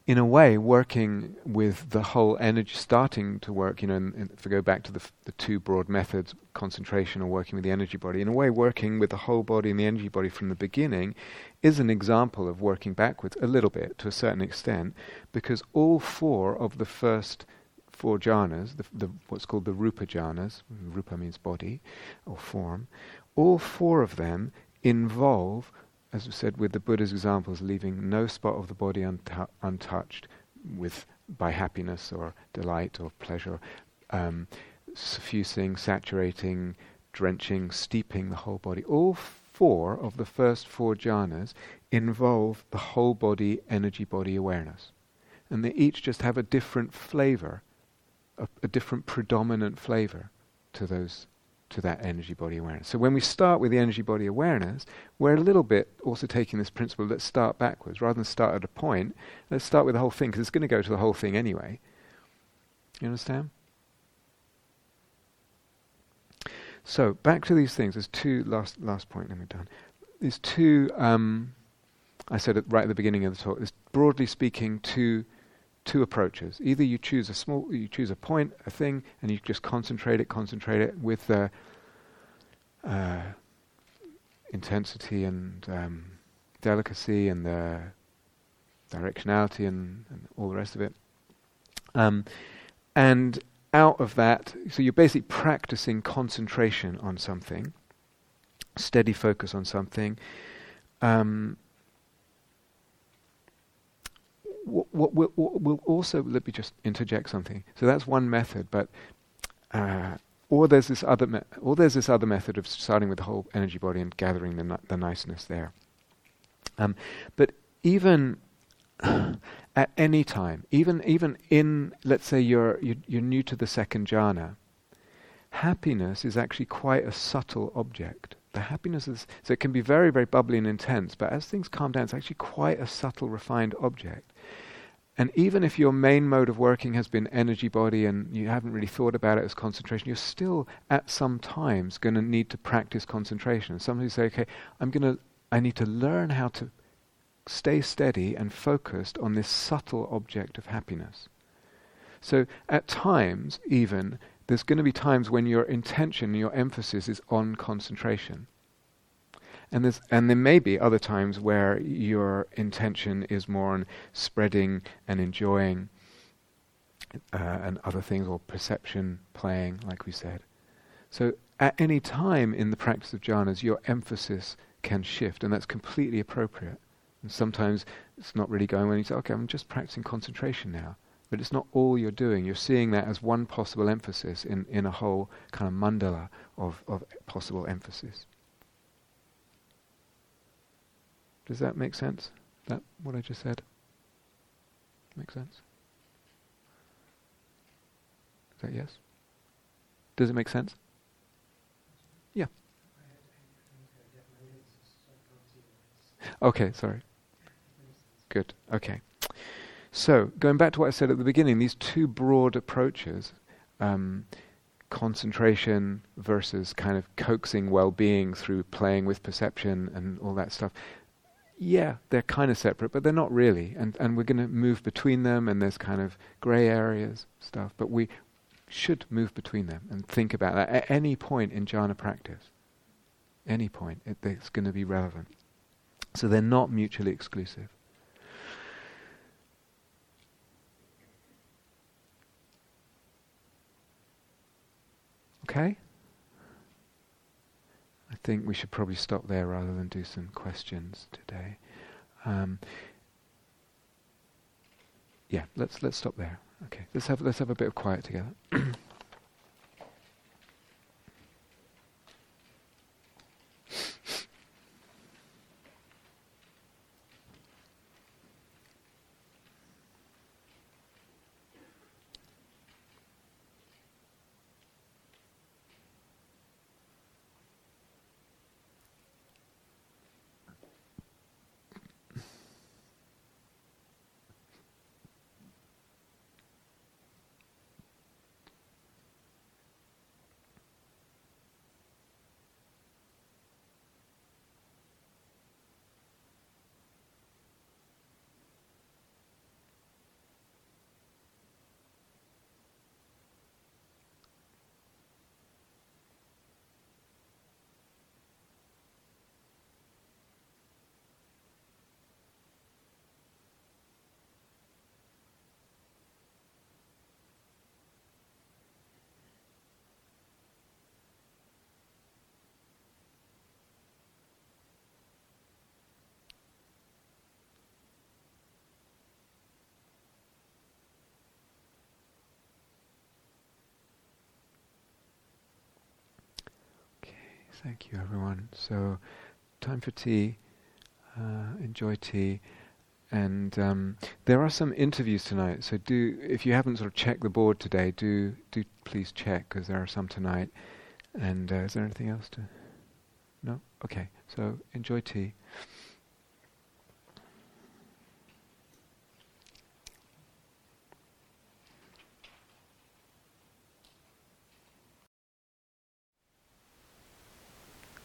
in a way, working with the whole energy, starting to work, you know, in, in, if we go back to the, f- the two broad methods, concentration or working with the energy body, in a way, working with the whole body and the energy body from the beginning is an example of working backwards a little bit to a certain extent, because all four of the first four jhanas, the, the, what's called the rupa jhanas, rupa means body or form, all four of them involve, as we said with the Buddha's examples, leaving no spot of the body untu- untouched with by happiness or delight or pleasure, um, suffusing, saturating, drenching, steeping the whole body. All four of the first four jhanas involve the whole body, energy body awareness. And they each just have a different flavor, a, a different predominant flavor to those to that energy body awareness. So when we start with the energy body awareness, we're a little bit also taking this principle, let's start backwards. Rather than start at a point, let's start with the whole thing, because it's going to go to the whole thing anyway. You understand? So back to these things. There's two last last point. Let me done. There's two. Um, I said it right at the beginning of the talk. There's broadly speaking two two approaches. Either you choose a small, you choose a point, a thing, and you just concentrate it, concentrate it with the uh, intensity and um, delicacy and the directionality and, and, all the rest of it. Um, and out of that, so you're basically practicing concentration on something, steady focus on something. Um, what, what, what, will also let me just interject something. So that's one method, but uh, or there's this other me- or there's this other method of starting with the whole energy body and gathering the the niceness there. Um, but even at any time, even even in let's say you're, you're you're new to the second jhana, happiness is actually quite a subtle object. The happiness is so it can be very very bubbly and intense, but as things calm down, it's actually quite a subtle, refined object. And even if your main mode of working has been energy body and you haven't really thought about it as concentration, you're still at some times going to need to practice concentration. Some who say, okay, I'm going to, I need to learn how to stay steady and focused on this subtle object of happiness. So at times, even, there's going to be times when your intention, your emphasis is on concentration. And, there's, and there may be other times where your intention is more on spreading and enjoying uh, and other things, or perception playing, like we said. So at any time in the practice of jhanas, your emphasis can shift, and that's completely appropriate. And sometimes it's not really going well. You say, okay, I'm just practicing concentration now. But it's not all you're doing. You're seeing that as one possible emphasis in, in a whole kind of mandala of, of possible emphasis. Does that make sense? That what I just said? Make sense? Is that yes? Does it make sense? Yeah. Okay, sorry. Good. Okay. So, going back to what I said at the beginning, these two broad approaches, um, concentration versus kind of coaxing well being through playing with perception and all that stuff, yeah, they're kind of separate, but they're not really. And and we're going to move between them, and there's kind of grey areas stuff. But we should move between them and think about that at any point in jhana practice. Any point, it, it's going to be relevant. So they're not mutually exclusive. Okay? I think we should probably stop there rather than do some questions today. Um, yeah, let's let's stop there. Okay, let's have let's have a bit of quiet together. *clears throat* Thank you, everyone. So, time for tea. Uh, enjoy tea. And um, there are some interviews tonight. So do, if you haven't sort of checked the board today, do do please check because there are some tonight. And uh, is there anything else to? No. Okay. So enjoy tea.